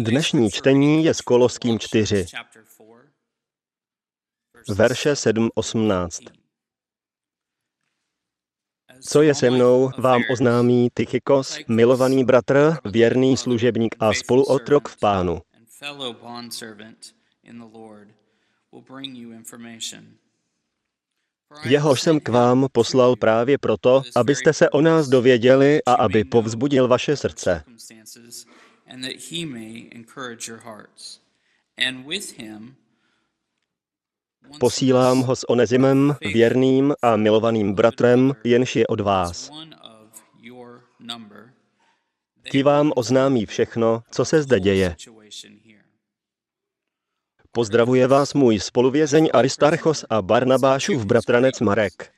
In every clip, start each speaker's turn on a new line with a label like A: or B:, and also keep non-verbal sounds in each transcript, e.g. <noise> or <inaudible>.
A: Dnešní čtení je z Koloským 4, verše 7-18. Co je se mnou, vám oznámí Tychikos, milovaný bratr, věrný služebník a spoluotrok v pánu. Jehož jsem k vám poslal právě proto, abyste se o nás dověděli a aby povzbudil vaše srdce. Posílám ho s Onezimem, věrným a milovaným bratrem, jenž je od vás. Ti vám oznámí všechno, co se zde děje. Pozdravuje vás můj spoluvězeň Aristarchos a Barnabášův bratranec Marek.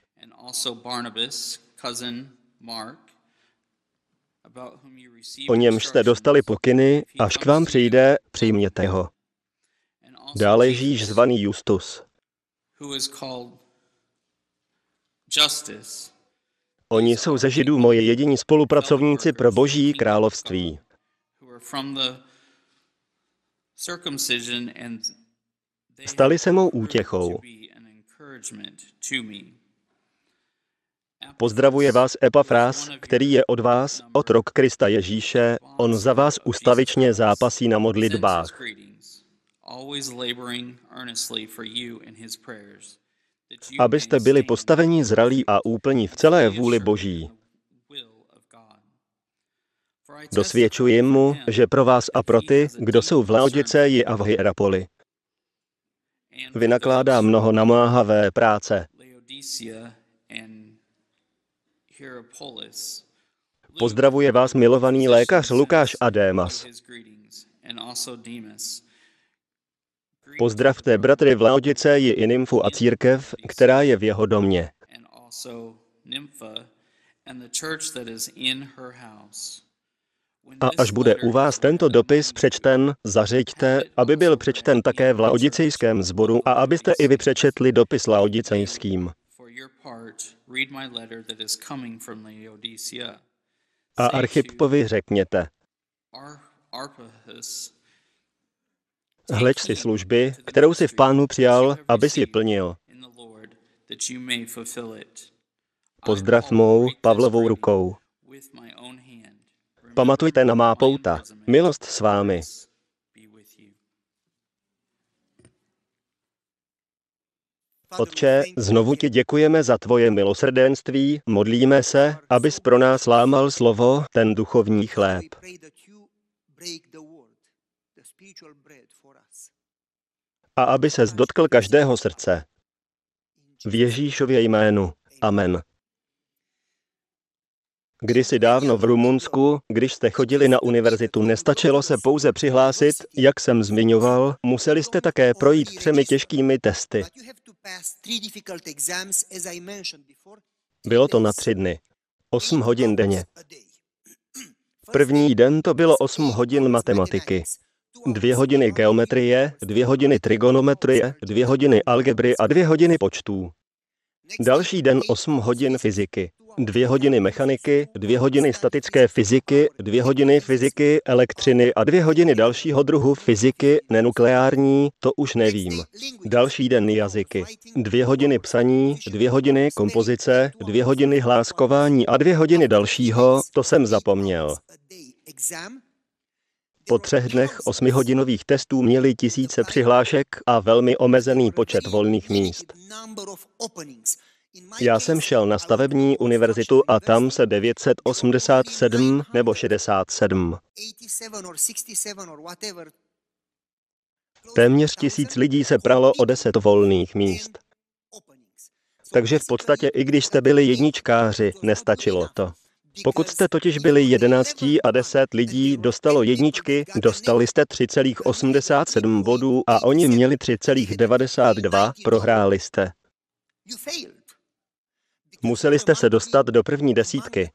A: O němž jste dostali pokyny, až k vám přijde, přijměte ho. Dále Ježíš zvaný Justus. Oni jsou ze Židů moje jediní spolupracovníci pro Boží království. Stali se mou útěchou. Pozdravuje vás Epafrás, který je od vás, od rok Krista Ježíše, on za vás ustavičně zápasí na modlitbách. Abyste byli postaveni zralí a úplní v celé vůli Boží. Dosvědčuji mu, že pro vás a pro ty, kdo jsou v Laodiceji a v Hierapoli, vynakládá mnoho namáhavé práce. Pozdravuje vás milovaný lékař Lukáš a Démas. Pozdravte bratry v Laodiceji i nymfu a církev, která je v jeho domě. A až bude u vás tento dopis přečten, zařiďte, aby byl přečten také v laodicejském sboru a abyste i vy přečetli dopis laodicejským. A Archippovi řekněte, hleď si služby, kterou si v pánu přijal, aby si plnil. Pozdrav mou Pavlovou rukou. Pamatujte na má pouta. Milost s vámi. Otče, znovu ti děkujeme za tvoje milosrdenství, modlíme se, abys pro nás lámal slovo, ten duchovní chléb. A aby se dotkl každého srdce. V Ježíšově jménu. Amen. Kdysi dávno v Rumunsku, když jste chodili na univerzitu, nestačilo se pouze přihlásit, jak jsem zmiňoval, museli jste také projít třemi těžkými testy. Bylo to na tři dny. Osm hodin denně. <clears throat> První den to bylo osm hodin matematiky. Dvě hodiny geometrie, dvě hodiny trigonometrie, dvě hodiny algebry a dvě hodiny počtů. Další den 8 hodin fyziky, dvě hodiny mechaniky, dvě hodiny statické fyziky, dvě hodiny fyziky, elektřiny a dvě hodiny dalšího druhu fyziky, nenukleární, to už nevím. Další den jazyky, dvě hodiny psaní, dvě hodiny kompozice, dvě hodiny hláskování a dvě hodiny dalšího, to jsem zapomněl. Po třech dnech osmihodinových testů měli tisíce přihlášek a velmi omezený počet volných míst. Já jsem šel na stavební univerzitu a tam se 987 nebo 67. Téměř tisíc lidí se pralo o deset volných míst. Takže v podstatě, i když jste byli jedničkáři, nestačilo to. Pokud jste totiž byli jedenáctí a deset lidí dostalo jedničky, dostali jste 3,87 bodů a oni měli 3,92, prohráli jste. Museli jste se dostat do první desítky.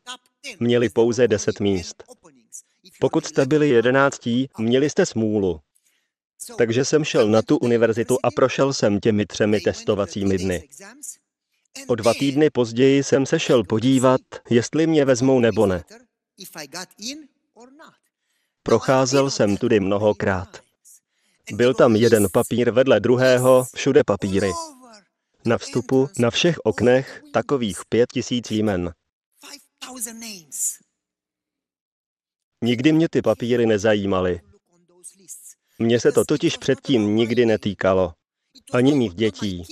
A: Měli pouze deset míst. Pokud jste byli jedenáctí, měli jste smůlu. Takže jsem šel na tu univerzitu a prošel jsem těmi třemi testovacími dny. O dva týdny později jsem se šel podívat, jestli mě vezmou nebo ne. Procházel jsem tudy mnohokrát. Byl tam jeden papír vedle druhého, všude papíry. Na vstupu, na všech oknech, takových pět tisíc jmen. Nikdy mě ty papíry nezajímaly. Mně se to totiž předtím nikdy netýkalo. Ani mých dětí.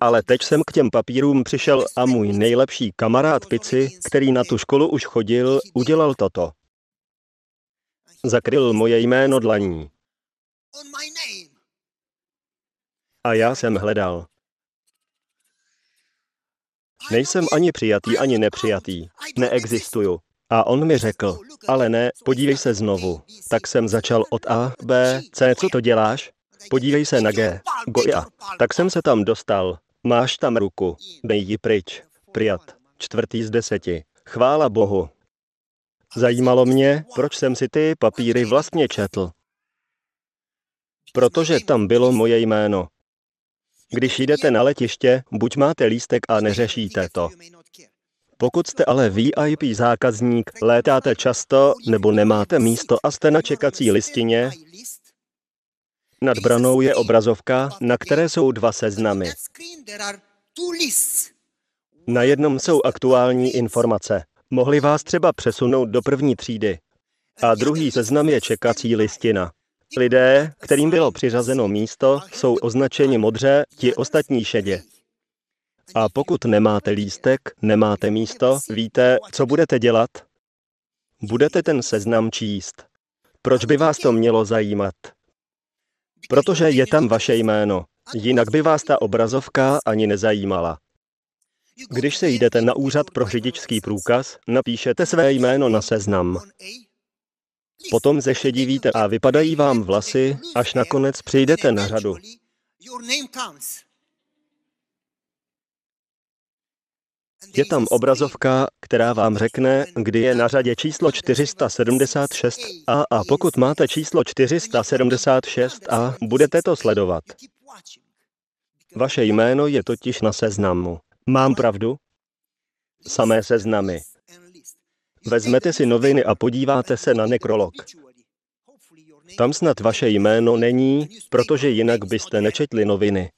A: Ale teď jsem k těm papírům přišel a můj nejlepší kamarád Pici, který na tu školu už chodil, udělal toto. Zakryl moje jméno dlaní. A já jsem hledal. Nejsem ani přijatý, ani nepřijatý. Neexistuju. A on mi řekl, ale ne, podívej se znovu. Tak jsem začal od A, B, C, co to děláš? Podívej se na G, Goja. Tak jsem se tam dostal. Máš tam ruku, dej ji pryč. Priat, čtvrtý z deseti. Chvála Bohu. Zajímalo mě, proč jsem si ty papíry vlastně četl. Protože tam bylo moje jméno. Když jdete na letiště, buď máte lístek a neřešíte to. Pokud jste ale VIP zákazník, létáte často nebo nemáte místo a jste na čekací listině, nad branou je obrazovka, na které jsou dva seznamy. Na jednom jsou aktuální informace. Mohli vás třeba přesunout do první třídy. A druhý seznam je čekací listina. Lidé, kterým bylo přiřazeno místo, jsou označeni modře, ti ostatní šedě. A pokud nemáte lístek, nemáte místo, víte, co budete dělat? Budete ten seznam číst. Proč by vás to mělo zajímat? Protože je tam vaše jméno. Jinak by vás ta obrazovka ani nezajímala. Když se jdete na úřad pro řidičský průkaz, napíšete své jméno na seznam. Potom zešedivíte a vypadají vám vlasy, až nakonec přijdete na řadu. Je tam obrazovka, která vám řekne, kdy je na řadě číslo 476a a pokud máte číslo 476a, budete to sledovat. Vaše jméno je totiž na seznamu. Mám pravdu? Samé seznamy. Vezmete si noviny a podíváte se na nekrolog. Tam snad vaše jméno není, protože jinak byste nečetli noviny.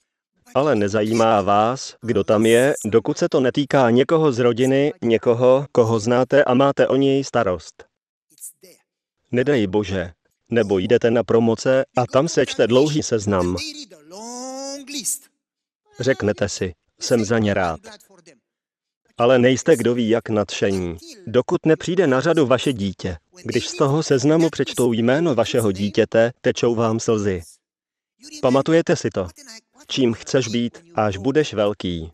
A: Ale nezajímá vás, kdo tam je, dokud se to netýká někoho z rodiny, někoho, koho znáte a máte o něj starost. Nedej bože, nebo jdete na promoce a tam se čte dlouhý seznam. Řeknete si, jsem za ně rád. Ale nejste kdo ví jak nadšení, dokud nepřijde na řadu vaše dítě. Když z toho seznamu přečtou jméno vašeho dítěte, tečou vám slzy. Pamatujete si to? Čím chceš být, až budeš velký?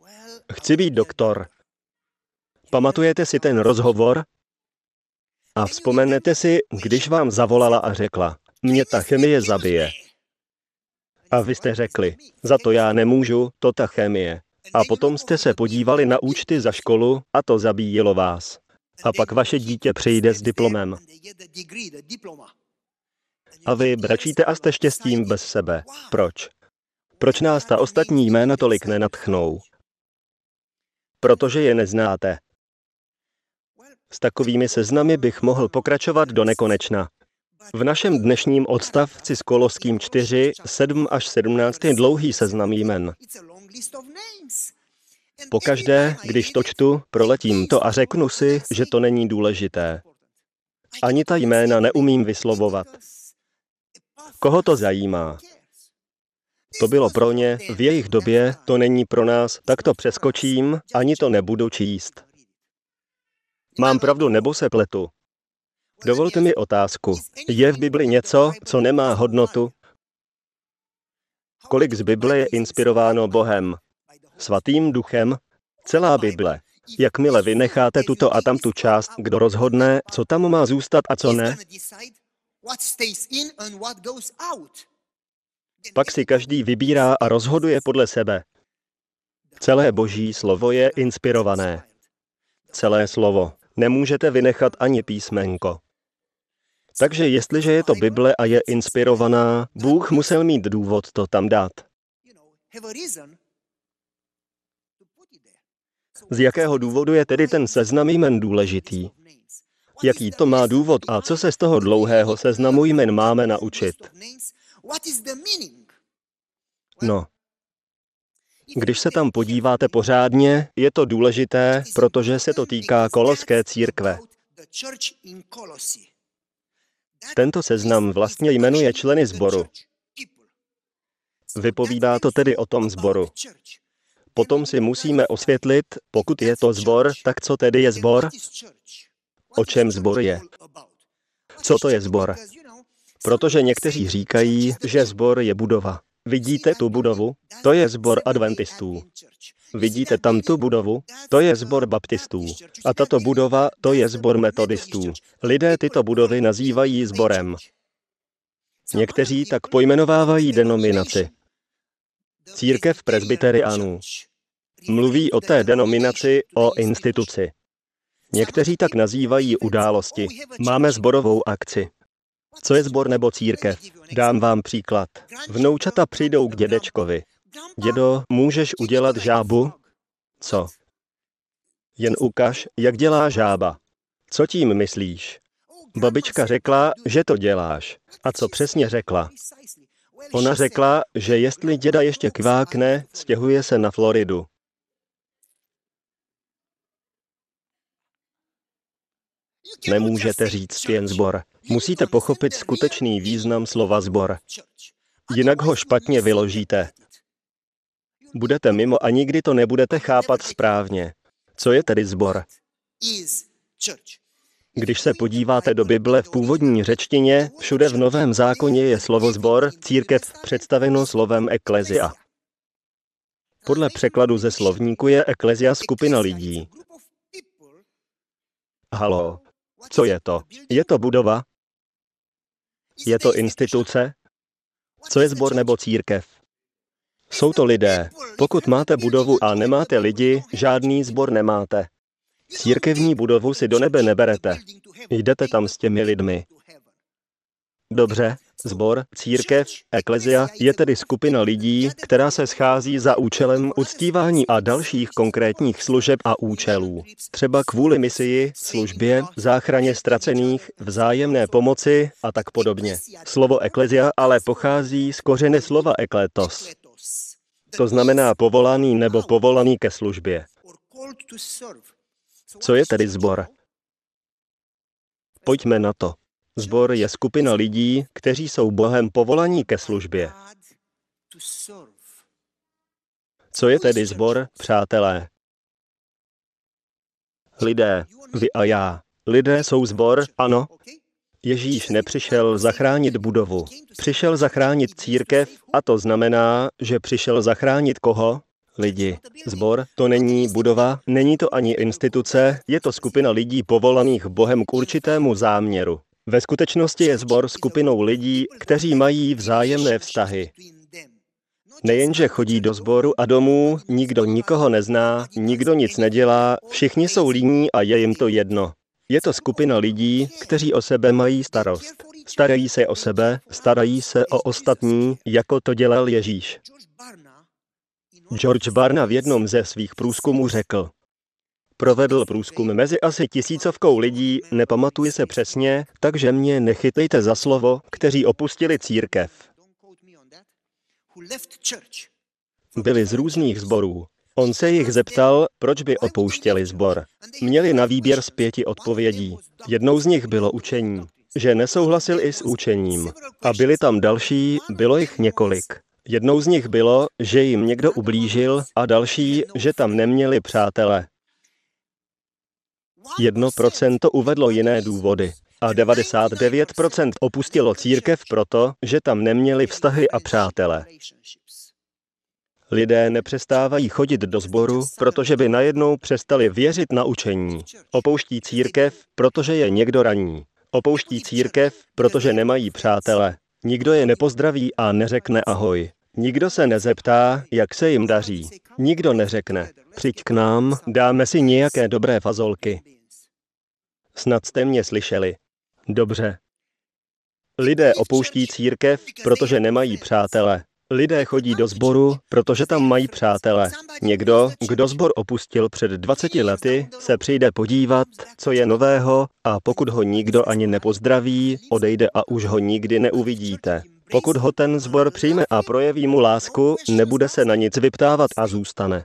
A: Chci být doktor. Pamatujete si ten rozhovor? A vzpomenete si, když vám zavolala a řekla, mě ta chemie zabije. A vy jste řekli, za to já nemůžu, to ta chemie. A potom jste se podívali na účty za školu a to zabíjelo vás. A pak vaše dítě přijde s diplomem. A vy bračíte a jste štěstím bez sebe. Proč? Proč nás ta ostatní jména tolik nenatchnou? Protože je neznáte. S takovými seznamy bych mohl pokračovat do nekonečna. V našem dnešním odstavci s Kolovským 4, 7 až 17 je dlouhý seznam jmen. Pokaždé, když to čtu, proletím to a řeknu si, že to není důležité. Ani ta jména neumím vyslovovat. Koho to zajímá? To bylo pro ně, v jejich době to není pro nás, tak to přeskočím, ani to nebudu číst. Mám pravdu nebo se pletu? Dovolte mi otázku. Je v Bibli něco, co nemá hodnotu? Kolik z Bible je inspirováno Bohem? Svatým duchem? Celá Bible. Jakmile vy necháte tuto a tamtu část, kdo rozhodne, co tam má zůstat a co ne? Pak si každý vybírá a rozhoduje podle sebe. Celé boží slovo je inspirované. Celé slovo. Nemůžete vynechat ani písmenko. Takže jestliže je to Bible a je inspirovaná, Bůh musel mít důvod to tam dát. Z jakého důvodu je tedy ten seznam jmen důležitý? Jaký to má důvod a co se z toho dlouhého seznamu jmen máme naučit? No, když se tam podíváte pořádně, je to důležité, protože se to týká koloské církve. Tento seznam vlastně jmenuje členy sboru. Vypovídá to tedy o tom sboru. Potom si musíme osvětlit, pokud je to zbor, tak co tedy je zbor? O čem zbor je? Co to je zbor? Protože někteří říkají, že zbor je budova. Vidíte tu budovu? To je zbor adventistů. Vidíte tam tu budovu? To je zbor baptistů. A tato budova, to je zbor metodistů. Lidé tyto budovy nazývají zborem. Někteří tak pojmenovávají denominaci. Církev presbyteriánů. Mluví o té denominaci, o instituci. Někteří tak nazývají události. Máme zborovou akci. Co je zbor nebo církev? Dám vám příklad. Vnoučata přijdou k dědečkovi. Dědo, můžeš udělat žábu? Co? Jen ukaž, jak dělá žába. Co tím myslíš? Babička řekla, že to děláš. A co přesně řekla? Ona řekla, že jestli děda ještě kvákne, stěhuje se na Floridu. Nemůžete říct jen zbor. Musíte pochopit skutečný význam slova zbor. Jinak ho špatně vyložíte. Budete mimo a nikdy to nebudete chápat správně. Co je tedy zbor? Když se podíváte do Bible v původní řečtině, všude v Novém zákoně je slovo zbor, církev představeno slovem eklezia. Podle překladu ze slovníku je eklezia skupina lidí. Halo, co je to? Je to budova? Je to instituce? Co je zbor nebo církev? Jsou to lidé. Pokud máte budovu a nemáte lidi, žádný zbor nemáte. Církevní budovu si do nebe neberete. Jdete tam s těmi lidmi. Dobře, Zbor, církev, eklezia je tedy skupina lidí, která se schází za účelem uctívání a dalších konkrétních služeb a účelů. Třeba kvůli misii, službě, záchraně ztracených, vzájemné pomoci a tak podobně. Slovo eklezia ale pochází z kořeny slova ekletos. To znamená povolaný nebo povolaný ke službě. Co je tedy zbor? Pojďme na to. Zbor je skupina lidí, kteří jsou Bohem povolaní ke službě. Co je tedy zbor, přátelé? Lidé, vy a já. Lidé jsou zbor, ano. Ježíš nepřišel zachránit budovu. Přišel zachránit církev a to znamená, že přišel zachránit koho? Lidi. Zbor to není budova, není to ani instituce, je to skupina lidí povolaných Bohem k určitému záměru. Ve skutečnosti je sbor skupinou lidí, kteří mají vzájemné vztahy. Nejenže chodí do sboru a domů, nikdo nikoho nezná, nikdo nic nedělá, všichni jsou líní a je jim to jedno. Je to skupina lidí, kteří o sebe mají starost. Starají se o sebe, starají se o ostatní, jako to dělal Ježíš. George Barna v jednom ze svých průzkumů řekl, Provedl průzkum mezi asi tisícovkou lidí, nepamatuji se přesně, takže mě nechytejte za slovo, kteří opustili církev. Byli z různých zborů. On se jich zeptal, proč by opouštěli zbor. Měli na výběr z pěti odpovědí. Jednou z nich bylo učení, že nesouhlasil i s učením. A byli tam další, bylo jich několik. Jednou z nich bylo, že jim někdo ublížil a další, že tam neměli přátele. Jedno procento uvedlo jiné důvody a 99% opustilo církev proto, že tam neměli vztahy a přátele. Lidé nepřestávají chodit do sboru, protože by najednou přestali věřit na učení. Opouští církev, protože je někdo raní. Opouští církev, protože nemají přátele. Nikdo je nepozdraví a neřekne ahoj. Nikdo se nezeptá, jak se jim daří. Nikdo neřekne, přijď k nám, dáme si nějaké dobré fazolky. Snad jste mě slyšeli. Dobře. Lidé opouští církev, protože nemají přátele. Lidé chodí do sboru, protože tam mají přátele. Někdo, kdo sbor opustil před 20 lety, se přijde podívat, co je nového a pokud ho nikdo ani nepozdraví, odejde a už ho nikdy neuvidíte. Pokud ho ten zbor přijme a projeví mu lásku, nebude se na nic vyptávat a zůstane.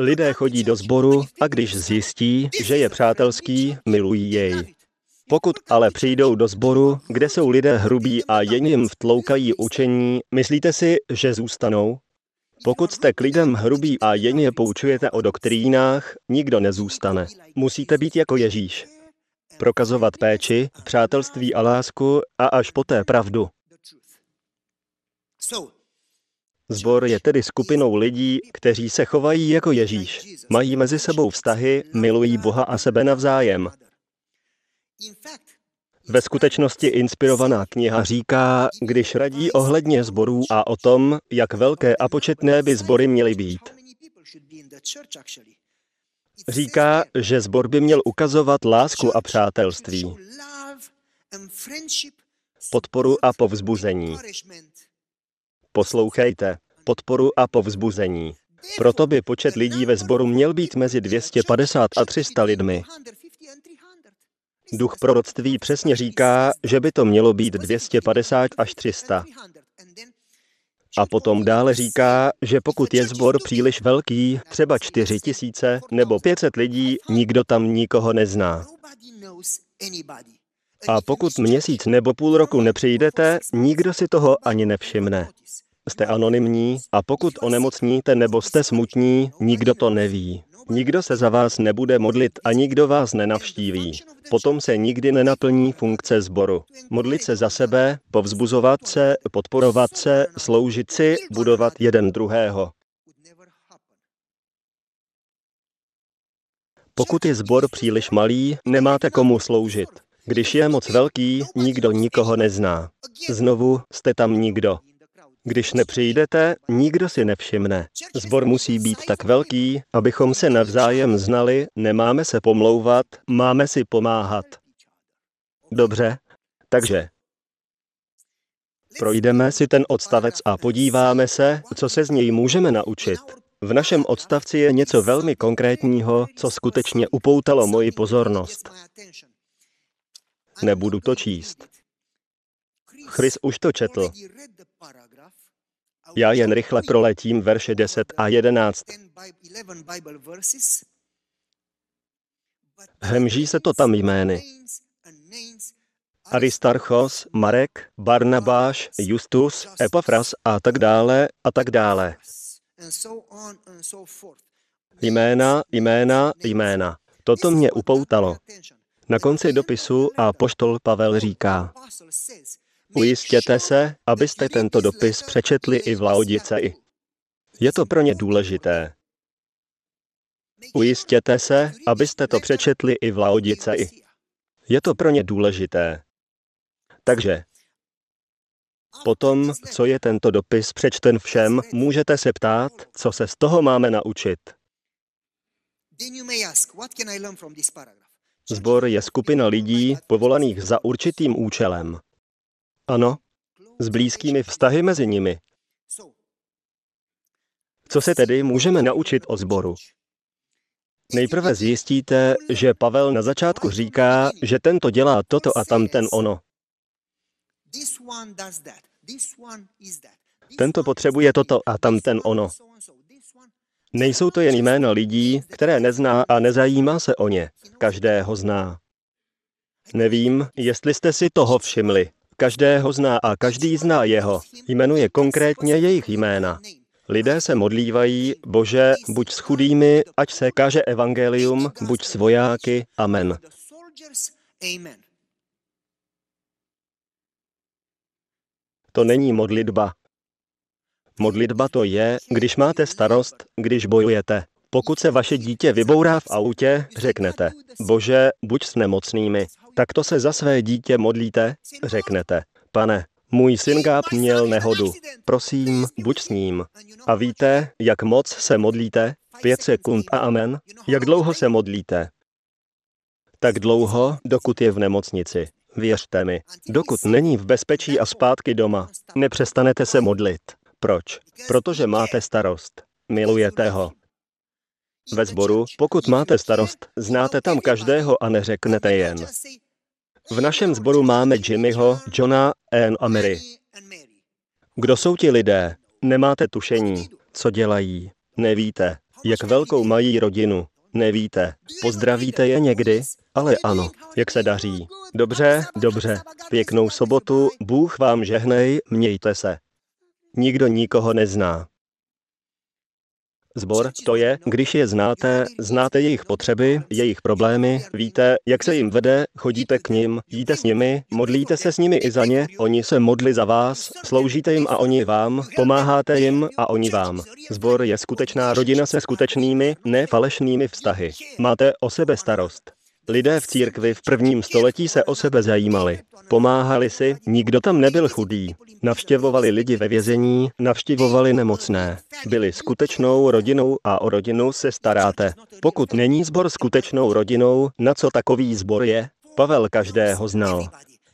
A: Lidé chodí do sboru a když zjistí, že je přátelský, milují jej. Pokud ale přijdou do sboru, kde jsou lidé hrubí a jen jim vtloukají učení, myslíte si, že zůstanou? Pokud jste k lidem hrubí a jen je poučujete o doktrínách, nikdo nezůstane. Musíte být jako Ježíš. Prokazovat péči, přátelství a lásku a až poté pravdu. Zbor je tedy skupinou lidí, kteří se chovají jako Ježíš. Mají mezi sebou vztahy, milují Boha a sebe navzájem. Ve skutečnosti inspirovaná kniha říká, když radí ohledně zborů a o tom, jak velké a početné by zbory měly být. Říká, že zbor by měl ukazovat lásku a přátelství, podporu a povzbuzení. Poslouchejte, podporu a povzbuzení. Proto by počet lidí ve sboru měl být mezi 250 a 300 lidmi. Duch proroctví přesně říká, že by to mělo být 250 až 300. A potom dále říká, že pokud je sbor příliš velký, třeba 4 tisíce nebo 500 lidí, nikdo tam nikoho nezná. A pokud měsíc nebo půl roku nepřijdete, nikdo si toho ani nevšimne. Jste anonymní a pokud onemocníte nebo jste smutní, nikdo to neví. Nikdo se za vás nebude modlit a nikdo vás nenavštíví. Potom se nikdy nenaplní funkce sboru. Modlit se za sebe, povzbuzovat se, podporovat se, sloužit si, budovat jeden druhého. Pokud je sbor příliš malý, nemáte komu sloužit. Když je moc velký, nikdo nikoho nezná. Znovu jste tam nikdo. Když nepřijdete, nikdo si nevšimne. Zbor musí být tak velký, abychom se navzájem znali, nemáme se pomlouvat, máme si pomáhat. Dobře, takže projdeme si ten odstavec a podíváme se, co se z něj můžeme naučit. V našem odstavci je něco velmi konkrétního, co skutečně upoutalo moji pozornost. Nebudu to číst. Chris už to četl. Já jen rychle proletím verše 10 a 11. Hemží se to tam jmény. Aristarchos, Marek, Barnabáš, Justus, Epafras a tak dále a tak dále. Jména, jména, jména. Toto mě upoutalo. Na konci dopisu a poštol Pavel říká, Ujistěte se, abyste tento dopis přečetli i v Laodiceji. Je to pro ně důležité. Ujistěte se, abyste to přečetli i v Laodiceji. Je to pro ně důležité. Takže potom, co je tento dopis přečten všem, můžete se ptát, co se z toho máme naučit. Zbor je skupina lidí povolaných za určitým účelem. Ano, s blízkými vztahy mezi nimi. Co se tedy můžeme naučit o sboru? Nejprve zjistíte, že Pavel na začátku říká, že tento dělá toto a tamten ono. Tento potřebuje toto a tamten ono. Nejsou to jen jména lidí, které nezná a nezajímá se o ně. Každého zná. Nevím, jestli jste si toho všimli. Každého zná a každý zná jeho. Jmenuje konkrétně jejich jména. Lidé se modlívají, Bože, buď s chudými, ať se káže evangelium, buď s vojáky. Amen. To není modlitba. Modlitba to je, když máte starost, když bojujete. Pokud se vaše dítě vybourá v autě, řeknete, Bože, buď s nemocnými. Takto se za své dítě modlíte, řeknete, pane, můj syn Gáb měl nehodu. Prosím, buď s ním. A víte, jak moc se modlíte? Pět sekund a amen. Jak dlouho se modlíte? Tak dlouho, dokud je v nemocnici. Věřte mi, dokud není v bezpečí a zpátky doma, nepřestanete se modlit. Proč? Protože máte starost. Milujete ho. Ve sboru, pokud máte starost, znáte tam každého a neřeknete jen. V našem sboru máme Jimmyho, Johna, Ann a Mary. Kdo jsou ti lidé? Nemáte tušení, co dělají. Nevíte, jak velkou mají rodinu. Nevíte. Pozdravíte je někdy? Ale ano. Jak se daří? Dobře, dobře. Pěknou sobotu, Bůh vám žehnej, mějte se. Nikdo nikoho nezná. Zbor to je, když je znáte, znáte jejich potřeby, jejich problémy, víte, jak se jim vede, chodíte k nim, jíte s nimi, modlíte se s nimi i za ně, oni se modli za vás, sloužíte jim a oni vám, pomáháte jim a oni vám. Zbor je skutečná rodina se skutečnými, ne falešnými vztahy. Máte o sebe starost. Lidé v církvi v prvním století se o sebe zajímali. Pomáhali si, nikdo tam nebyl chudý. Navštěvovali lidi ve vězení, navštěvovali nemocné. Byli skutečnou rodinou a o rodinu se staráte. Pokud není zbor skutečnou rodinou, na co takový zbor je? Pavel každého znal.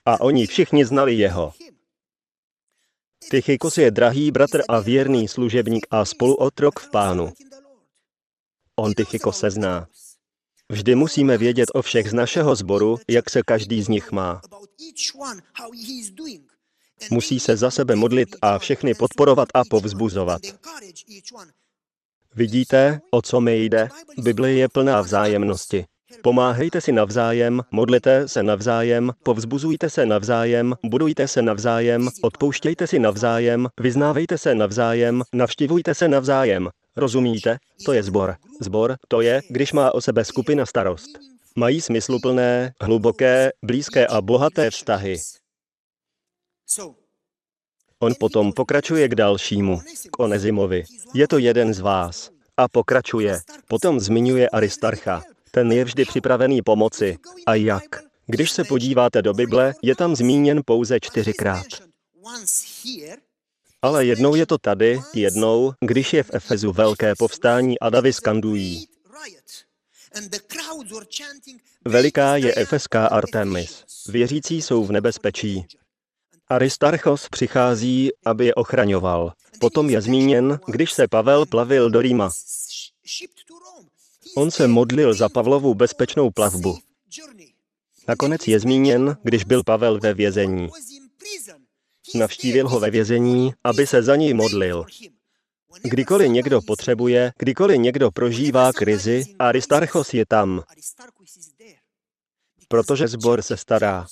A: A oni všichni znali jeho. Tychikos je drahý bratr a věrný služebník a spoluotrok v pánu. On Tychikos se zná. Vždy musíme vědět o všech z našeho sboru, jak se každý z nich má. Musí se za sebe modlit a všechny podporovat a povzbuzovat. Vidíte, o co mi jde? Bible je plná vzájemnosti. Pomáhejte si navzájem, modlete se navzájem, povzbuzujte se navzájem, budujte se navzájem, odpouštějte si navzájem, vyznávejte se navzájem, navštivujte se navzájem. Rozumíte? To je zbor. Zbor to je, když má o sebe skupina starost. Mají smysluplné, hluboké, blízké a bohaté vztahy. On potom pokračuje k dalšímu, k Onezimovi. Je to jeden z vás. A pokračuje. Potom zmiňuje Aristarcha. Ten je vždy připravený pomoci. A jak? Když se podíváte do Bible, je tam zmíněn pouze čtyřikrát. Ale jednou je to tady, jednou, když je v Efezu velké povstání a davy skandují. Veliká je efeská Artemis. Věřící jsou v nebezpečí. Aristarchos přichází, aby je ochraňoval. Potom je zmíněn, když se Pavel plavil do Rýma. On se modlil za Pavlovu bezpečnou plavbu. Nakonec je zmíněn, když byl Pavel ve vězení. Navštívil ho ve vězení, aby se za něj modlil. Kdykoliv někdo potřebuje, kdykoliv někdo prožívá krizi, Aristarchos je tam. Protože zbor se stará.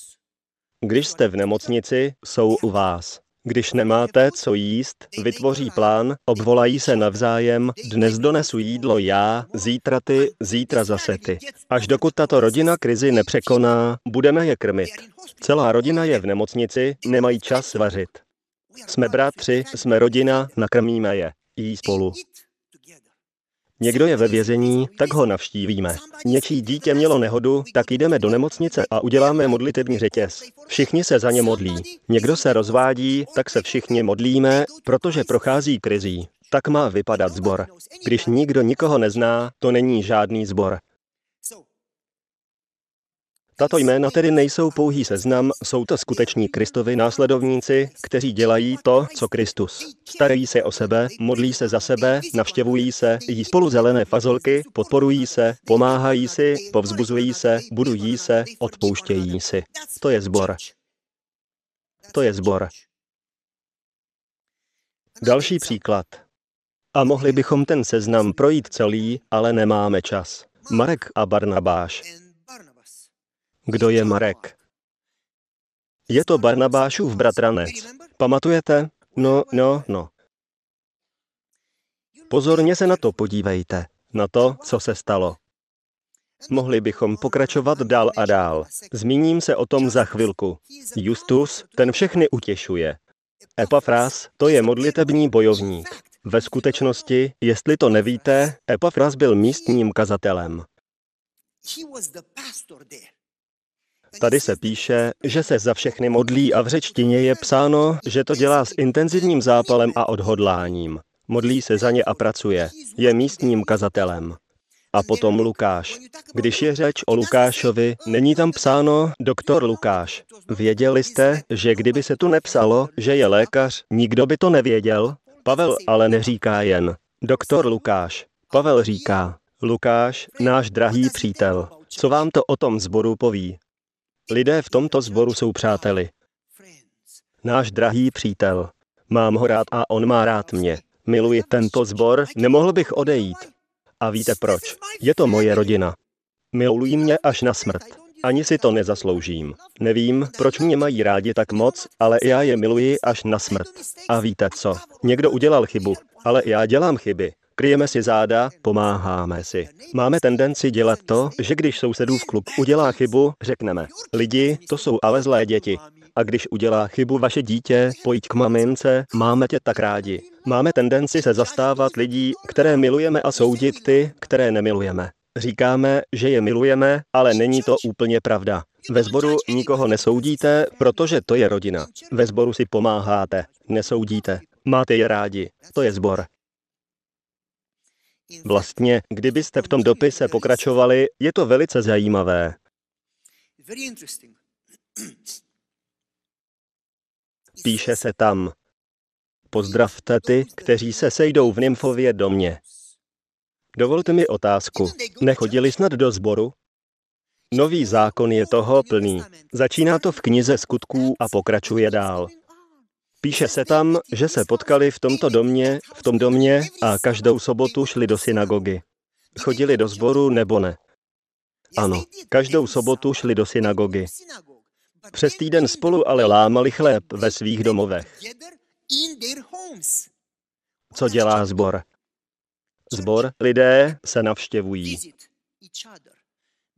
A: Když jste v nemocnici, jsou u vás. Když nemáte co jíst, vytvoří plán, obvolají se navzájem, dnes donesu jídlo já, zítra ty, zítra zase ty. Až dokud tato rodina krizi nepřekoná, budeme je krmit. Celá rodina je v nemocnici, nemají čas vařit. Jsme bratři, jsme rodina, nakrmíme je. Jí spolu. Někdo je ve vězení, tak ho navštívíme. Něčí dítě mělo nehodu, tak jdeme do nemocnice a uděláme modlitební řetěz. Všichni se za ně modlí. Někdo se rozvádí, tak se všichni modlíme, protože prochází krizí. Tak má vypadat zbor. Když nikdo nikoho nezná, to není žádný zbor. Tato jména tedy nejsou pouhý seznam, jsou to skuteční Kristovi následovníci, kteří dělají to, co Kristus. Starají se o sebe, modlí se za sebe, navštěvují se, jí spolu zelené fazolky, podporují se, pomáhají si, povzbuzují se, budují se, odpouštějí si. To je zbor. To je zbor. Další příklad. A mohli bychom ten seznam projít celý, ale nemáme čas. Marek a Barnabáš. Kdo je Marek? Je to Barnabášův bratranec. Pamatujete? No, no, no. Pozorně se na to podívejte, na to, co se stalo. Mohli bychom pokračovat dál a dál. Zmíním se o tom za chvilku. Justus, ten všechny utěšuje. Epafras, to je modlitební bojovník. Ve skutečnosti, jestli to nevíte, Epafras byl místním kazatelem. Tady se píše, že se za všechny modlí a v řečtině je psáno, že to dělá s intenzivním zápalem a odhodláním. Modlí se za ně a pracuje. Je místním kazatelem. A potom Lukáš. Když je řeč o Lukášovi, není tam psáno doktor Lukáš. Věděli jste, že kdyby se tu nepsalo, že je lékař, nikdo by to nevěděl? Pavel ale neříká jen doktor Lukáš. Pavel říká, Lukáš, náš drahý přítel, co vám to o tom zboru poví? Lidé v tomto zboru jsou přáteli. Náš drahý přítel. Mám ho rád a on má rád mě. Miluji tento zbor, nemohl bych odejít. A víte proč? Je to moje rodina. Milují mě až na smrt. Ani si to nezasloužím. Nevím, proč mě mají rádi tak moc, ale já je miluji až na smrt. A víte co? Někdo udělal chybu, ale já dělám chyby. Kryjeme si záda, pomáháme si. Máme tendenci dělat to, že když sousedův klub udělá chybu, řekneme, lidi, to jsou ale zlé děti. A když udělá chybu vaše dítě, pojď k mamince, máme tě tak rádi. Máme tendenci se zastávat lidí, které milujeme a soudit ty, které nemilujeme. Říkáme, že je milujeme, ale není to úplně pravda. Ve sboru nikoho nesoudíte, protože to je rodina. Ve sboru si pomáháte, nesoudíte. Máte je rádi. To je sbor. Vlastně, kdybyste v tom dopise pokračovali, je to velice zajímavé. <clears throat> Píše se tam, pozdravte ty, kteří se sejdou v Nymfově domě. Dovolte mi otázku. Nechodili snad do sboru? Nový zákon je toho plný. Začíná to v knize skutků a pokračuje dál. Píše se tam, že se potkali v tomto domě, v tom domě a každou sobotu šli do synagogy. Chodili do sboru nebo ne? Ano, každou sobotu šli do synagogy. Přes týden spolu ale lámali chléb ve svých domovech. Co dělá zbor? Zbor, lidé se navštěvují.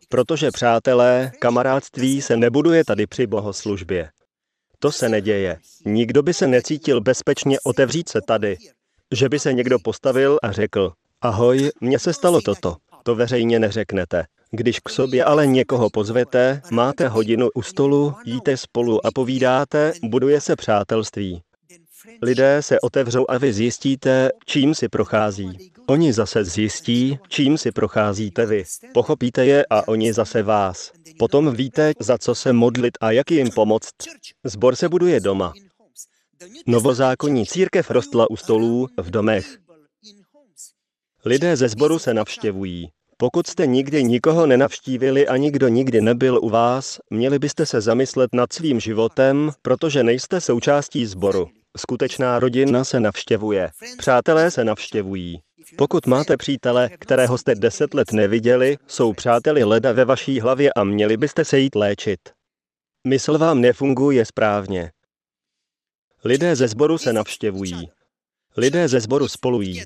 A: Protože přátelé, kamarádství se nebuduje tady při bohoslužbě. To se neděje. Nikdo by se necítil bezpečně otevřít se tady. Že by se někdo postavil a řekl, ahoj, mně se stalo toto. To veřejně neřeknete. Když k sobě ale někoho pozvete, máte hodinu u stolu, jíte spolu a povídáte, buduje se přátelství. Lidé se otevřou a vy zjistíte, čím si prochází. Oni zase zjistí, čím si procházíte vy. Pochopíte je a oni zase vás. Potom víte, za co se modlit a jak jim pomoct. Zbor se buduje doma. Novozákonní církev rostla u stolů v domech. Lidé ze sboru se navštěvují. Pokud jste nikdy nikoho nenavštívili a nikdo nikdy nebyl u vás, měli byste se zamyslet nad svým životem, protože nejste součástí sboru. Skutečná rodina se navštěvuje. Přátelé se navštěvují. Pokud máte přítele, kterého jste deset let neviděli, jsou přáteli leda ve vaší hlavě a měli byste se jít léčit. Mysl vám nefunguje správně. Lidé ze sboru se navštěvují. Lidé ze sboru spolují.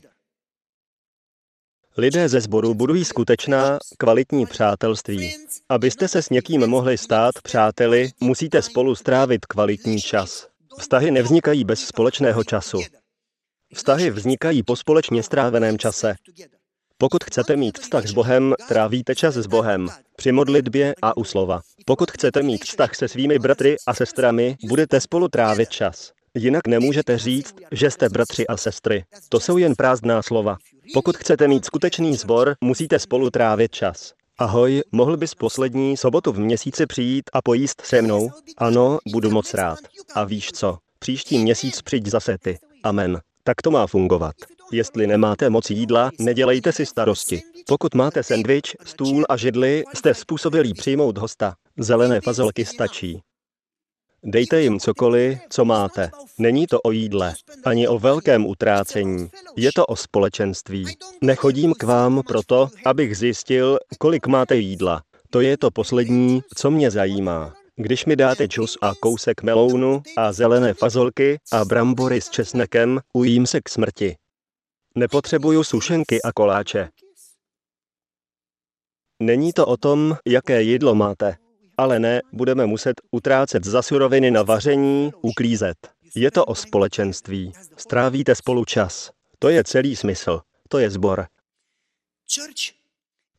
A: Lidé ze sboru budují skutečná, kvalitní přátelství. Abyste se s někým mohli stát přáteli, musíte spolu strávit kvalitní čas. Vztahy nevznikají bez společného času. Vztahy vznikají po společně stráveném čase. Pokud chcete mít vztah s Bohem, trávíte čas s Bohem, při modlitbě a u slova. Pokud chcete mít vztah se svými bratry a sestrami, budete spolu trávit čas. Jinak nemůžete říct, že jste bratři a sestry. To jsou jen prázdná slova. Pokud chcete mít skutečný sbor, musíte spolu trávit čas. Ahoj, mohl bys poslední sobotu v měsíci přijít a pojíst se mnou? Ano, budu moc rád. A víš co? Příští měsíc přijď zase ty. Amen. Tak to má fungovat. Jestli nemáte moc jídla, nedělejte si starosti. Pokud máte sendvič, stůl a židli, jste způsobilí přijmout hosta. Zelené fazolky stačí. Dejte jim cokoliv, co máte. Není to o jídle, ani o velkém utrácení. Je to o společenství. Nechodím k vám proto, abych zjistil, kolik máte jídla. To je to poslední, co mě zajímá. Když mi dáte čus a kousek melounu a zelené fazolky a brambory s česnekem, ujím se k smrti. Nepotřebuju sušenky a koláče. Není to o tom, jaké jídlo máte. Ale ne, budeme muset utrácet za suroviny na vaření, uklízet. Je to o společenství. Strávíte spolu čas. To je celý smysl. To je zbor.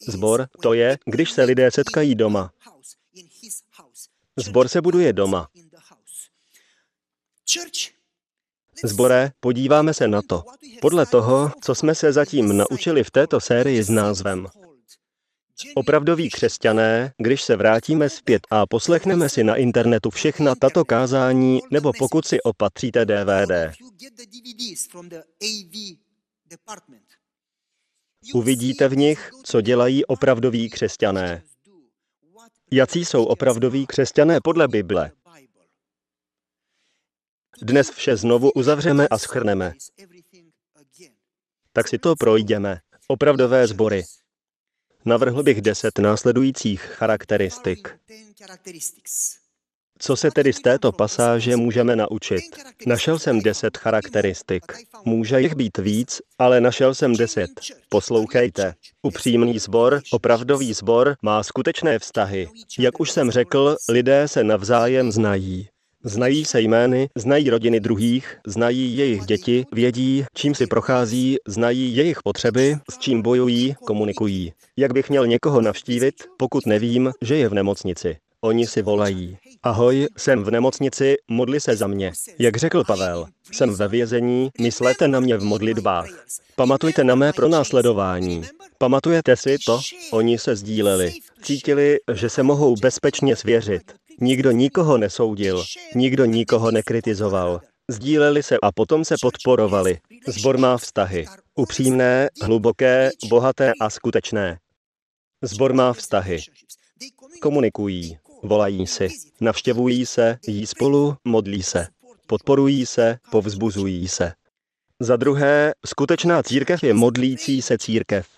A: Zbor to je, když se lidé setkají doma. Zbor se buduje doma. Zbore, podíváme se na to. Podle toho, co jsme se zatím naučili v této sérii s názvem Opravdoví křesťané, když se vrátíme zpět a poslechneme si na internetu všechna tato kázání, nebo pokud si opatříte DVD, uvidíte v nich, co dělají opravdoví křesťané. Jací jsou opravdoví křesťané podle Bible? Dnes vše znovu uzavřeme a schrneme. Tak si to projdeme. Opravdové sbory. Navrhl bych deset následujících charakteristik. Co se tedy z této pasáže můžeme naučit? Našel jsem deset charakteristik. Může jich být víc, ale našel jsem deset. Poslouchejte. Upřímný sbor, opravdový sbor má skutečné vztahy. Jak už jsem řekl, lidé se navzájem znají. Znají se jmény, znají rodiny druhých, znají jejich děti, vědí, čím si prochází, znají jejich potřeby, s čím bojují, komunikují. Jak bych měl někoho navštívit, pokud nevím, že je v nemocnici? Oni si volají. Ahoj, jsem v nemocnici, modli se za mě. Jak řekl Pavel, jsem ve vězení, myslete na mě v modlitbách. Pamatujte na mé pronásledování. Pamatujete si to? Oni se sdíleli. Cítili, že se mohou bezpečně svěřit. Nikdo nikoho nesoudil, nikdo nikoho nekritizoval. Sdíleli se a potom se podporovali. Zbor má vztahy. Upřímné, hluboké, bohaté a skutečné. Zbor má vztahy. Komunikují, volají si, navštěvují se, jí spolu, modlí se. Podporují se, povzbuzují se. Za druhé, skutečná církev je modlící se církev.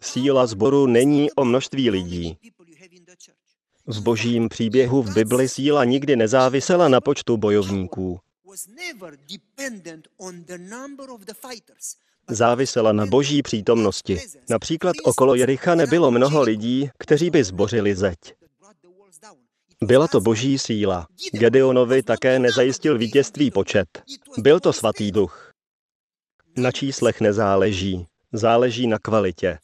A: Síla zboru není o množství lidí. V božím příběhu v Bibli síla nikdy nezávisela na počtu bojovníků. Závisela na boží přítomnosti. Například okolo Jericha nebylo mnoho lidí, kteří by zbořili zeď. Byla to boží síla. Gedeonovi také nezajistil vítězství počet. Byl to svatý duch. Na číslech nezáleží. Záleží na kvalitě.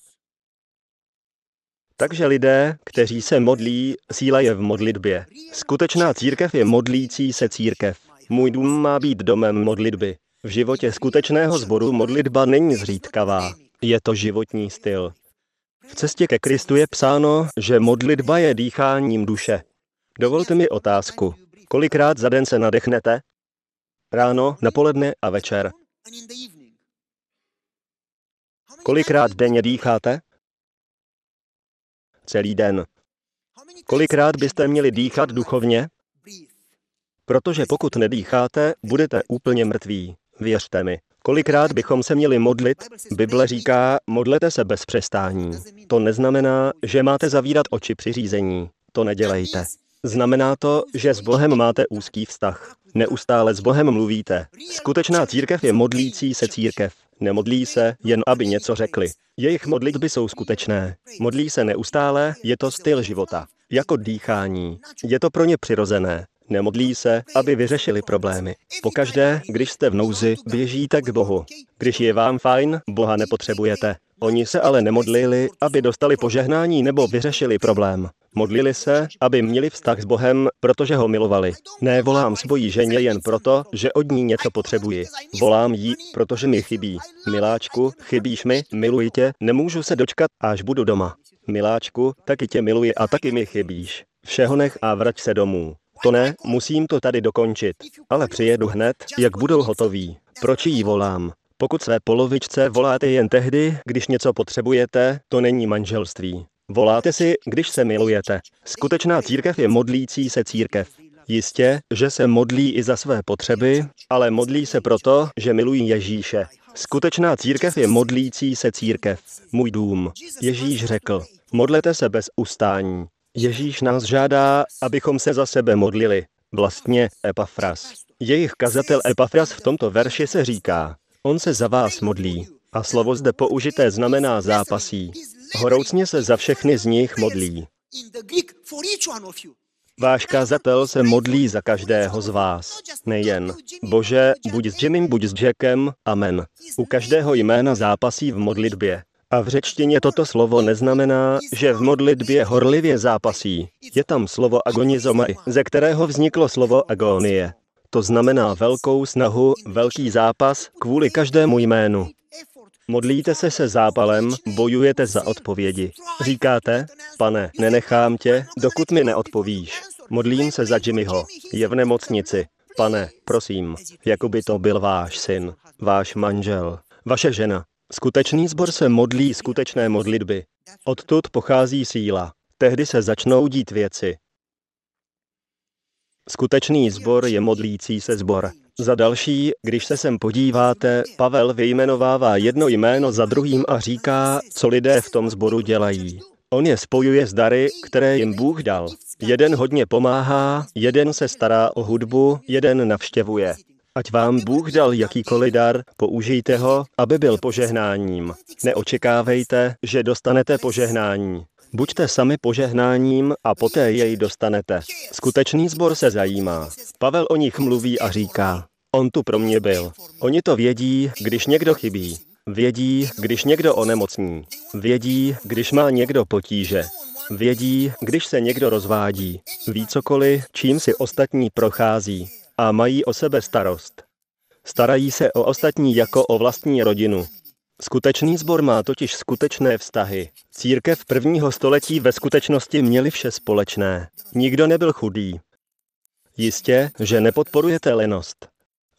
A: Takže lidé, kteří se modlí, síla je v modlitbě. Skutečná církev je modlící se církev. Můj dům má být domem modlitby. V životě skutečného sboru modlitba není zřídkavá. Je to životní styl. V cestě ke Kristu je psáno, že modlitba je dýcháním duše. Dovolte mi otázku. Kolikrát za den se nadechnete? Ráno, napoledne a večer. Kolikrát denně dýcháte? Celý den. Kolikrát byste měli dýchat duchovně? Protože pokud nedýcháte, budete úplně mrtví. Věřte mi. Kolikrát bychom se měli modlit? Bible říká, modlete se bez přestání. To neznamená, že máte zavírat oči při řízení. To nedělejte. Znamená to, že s Bohem máte úzký vztah. Neustále s Bohem mluvíte. Skutečná církev je modlící se církev. Nemodlí se, jen aby něco řekli. Jejich modlitby jsou skutečné. Modlí se neustále, je to styl života. Jako dýchání. Je to pro ně přirozené. Nemodlí se, aby vyřešili problémy. Pokaždé, když jste v nouzi, běžíte k Bohu. Když je vám fajn, Boha nepotřebujete. Oni se ale nemodlili, aby dostali požehnání nebo vyřešili problém. Modlili se, aby měli vztah s Bohem, protože ho milovali. Ne volám svojí ženě jen proto, že od ní něco potřebuji. Volám jí, protože mi chybí. Miláčku, chybíš mi, miluji tě, nemůžu se dočkat, až budu doma. Miláčku, taky tě miluji a taky mi chybíš. Všeho nech a vrať se domů. To ne, musím to tady dokončit. Ale přijedu hned, jak budou hotoví. Proč jí volám? Pokud své polovičce voláte jen tehdy, když něco potřebujete, to není manželství. Voláte si, když se milujete. Skutečná církev je modlící se církev. Jistě, že se modlí i za své potřeby, ale modlí se proto, že milují Ježíše. Skutečná církev je modlící se církev. Můj dům. Ježíš řekl, modlete se bez ustání. Ježíš nás žádá, abychom se za sebe modlili. Vlastně Epafras. Jejich kazatel Epafras v tomto verši se říká, on se za vás modlí. A slovo zde použité znamená zápasí. Horoucně se za všechny z nich modlí. Váš kazatel se modlí za každého z vás. Nejen. Bože, buď s Jimem, buď s Jackem. Amen. U každého jména zápasí v modlitbě. A v řečtině toto slovo neznamená, že v modlitbě horlivě zápasí. Je tam slovo agonizomai, ze kterého vzniklo slovo agonie. To znamená velkou snahu, velký zápas kvůli každému jménu. Modlíte se se zápalem, bojujete za odpovědi. Říkáte, pane, nenechám tě, dokud mi neodpovíš. Modlím se za Jimmyho. Je v nemocnici. Pane, prosím, jako by to byl váš syn, váš manžel, vaše žena. Skutečný zbor se modlí skutečné modlitby. Odtud pochází síla. Tehdy se začnou dít věci. Skutečný zbor je modlící se zbor. Za další, když se sem podíváte, Pavel vyjmenovává jedno jméno za druhým a říká, co lidé v tom zboru dělají. On je spojuje s dary, které jim Bůh dal. Jeden hodně pomáhá, jeden se stará o hudbu, jeden navštěvuje. Ať vám Bůh dal jakýkoliv dar, použijte ho, aby byl požehnáním. Neočekávejte, že dostanete požehnání. Buďte sami požehnáním a poté jej dostanete. Skutečný zbor se zajímá. Pavel o nich mluví a říká, on tu pro mě byl. Oni to vědí, když někdo chybí. Vědí, když někdo onemocní. Vědí, když má někdo potíže. Vědí, když se někdo rozvádí. Ví cokoliv, čím si ostatní prochází. A mají o sebe starost. Starají se o ostatní jako o vlastní rodinu. Skutečný sbor má totiž skutečné vztahy. Církev prvního století ve skutečnosti měli vše společné. Nikdo nebyl chudý. Jistě, že nepodporujete lenost.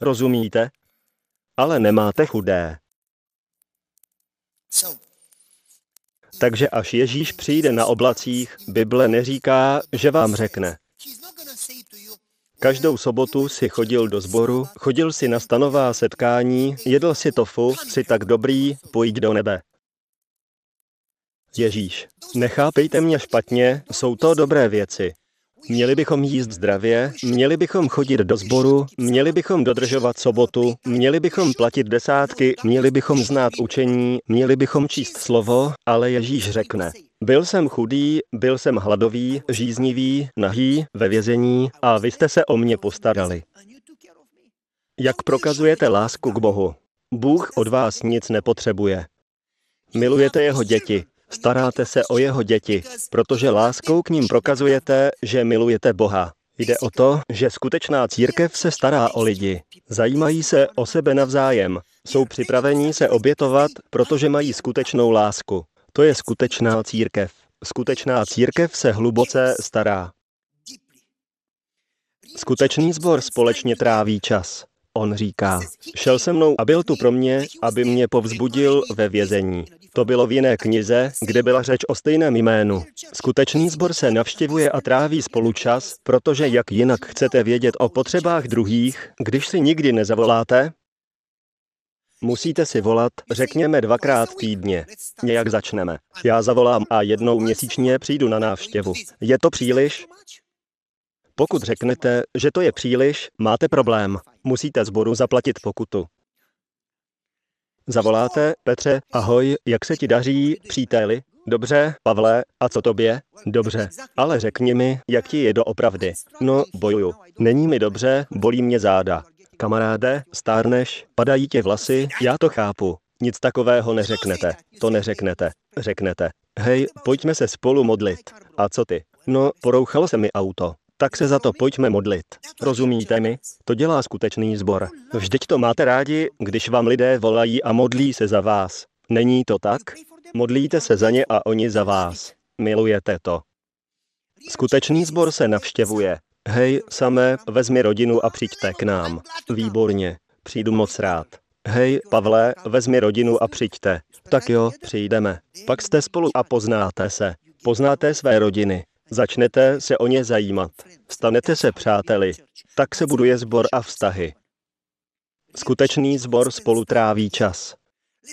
A: Rozumíte? Ale nemáte chudé. Takže až Ježíš přijde na oblacích, Bible neříká, že vám řekne. Každou sobotu si chodil do sboru, chodil si na stanová setkání, jedl si tofu, si tak dobrý, pojď do nebe. Ježíš, nechápejte mě špatně, jsou to dobré věci. Měli bychom jíst zdravě, měli bychom chodit do sboru, měli bychom dodržovat sobotu, měli bychom platit desátky, měli bychom znát učení, měli bychom číst slovo, ale Ježíš řekne, byl jsem chudý, byl jsem hladový, žíznivý, nahý, ve vězení a vy jste se o mě postarali. Jak prokazujete lásku k Bohu? Bůh od vás nic nepotřebuje. Milujete jeho děti, staráte se o jeho děti, protože láskou k ním prokazujete, že milujete Boha. Jde o to, že skutečná církev se stará o lidi. Zajímají se o sebe navzájem. Jsou připravení se obětovat, protože mají skutečnou lásku. To je skutečná církev. Skutečná církev se hluboce stará. Skutečný sbor společně tráví čas. On říká, šel se mnou a byl tu pro mě, aby mě povzbudil ve vězení. To bylo v jiné knize, kde byla řeč o stejném jménu. Skutečný sbor se navštěvuje a tráví spolu čas, protože jak jinak chcete vědět o potřebách druhých, když si nikdy nezavoláte? Musíte si volat, řekněme dvakrát týdně. Nějak začneme. Já zavolám a jednou měsíčně přijdu na návštěvu. Je to příliš? Pokud řeknete, že to je příliš, máte problém. Musíte zboru zaplatit pokutu. Zavoláte, Petře, ahoj, jak se ti daří, příteli? Dobře, Pavle, a co tobě? Dobře, ale řekni mi, jak ti je doopravdy. No, bojuju. Není mi dobře, bolí mě záda. Kamaráde, stárneš, padají tě vlasy, já to chápu. Nic takového neřeknete. To neřeknete. Řeknete. Hej, pojďme se spolu modlit. A co ty? No, porouchalo se mi auto. Tak se za to pojďme modlit. Rozumíte mi? To dělá skutečný sbor. Vždyť to máte rádi, když vám lidé volají a modlí se za vás. Není to tak? Modlíte se za ně a oni za vás. Milujete to. Skutečný sbor se navštěvuje. Hej, samé, vezmi rodinu a přijďte k nám. Výborně, přijdu moc rád. Hej, Pavle, vezmi rodinu a přijďte. Tak jo, přijdeme. Pak jste spolu a poznáte se. Poznáte své rodiny. Začnete se o ně zajímat. Stanete se přáteli. Tak se buduje sbor a vztahy. Skutečný sbor spolu tráví čas.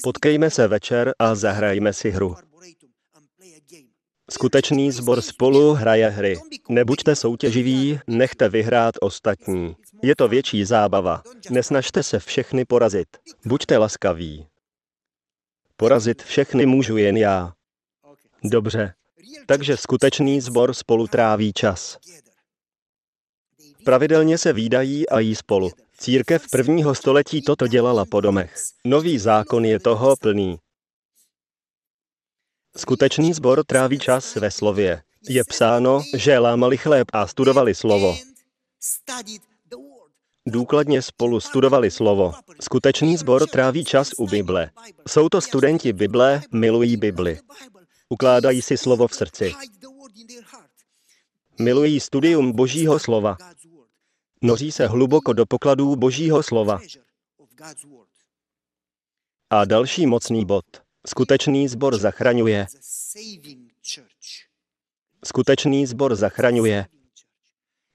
A: Potkejme se večer a zahrajme si hru. Skutečný zbor spolu hraje hry. Nebuďte soutěživí, nechte vyhrát ostatní. Je to větší zábava. Nesnažte se všechny porazit. Buďte laskaví. Porazit všechny můžu jen já. Dobře. Takže skutečný zbor spolu tráví čas. Pravidelně se výdají a jí spolu. Církev prvního století toto dělala po domech. Nový zákon je toho plný. Skutečný zbor tráví čas ve slově. Je psáno, že lámali chléb a studovali slovo. důkladně spolu studovali slovo. Skutečný sbor tráví čas u Bible. Jsou to studenti Bible, milují Bibli. Ukládají si slovo v srdci. Milují studium Božího slova. Noří se hluboko do pokladů Božího slova. A další mocný bod. Skutečný zbor zachraňuje. Skutečný zbor zachraňuje.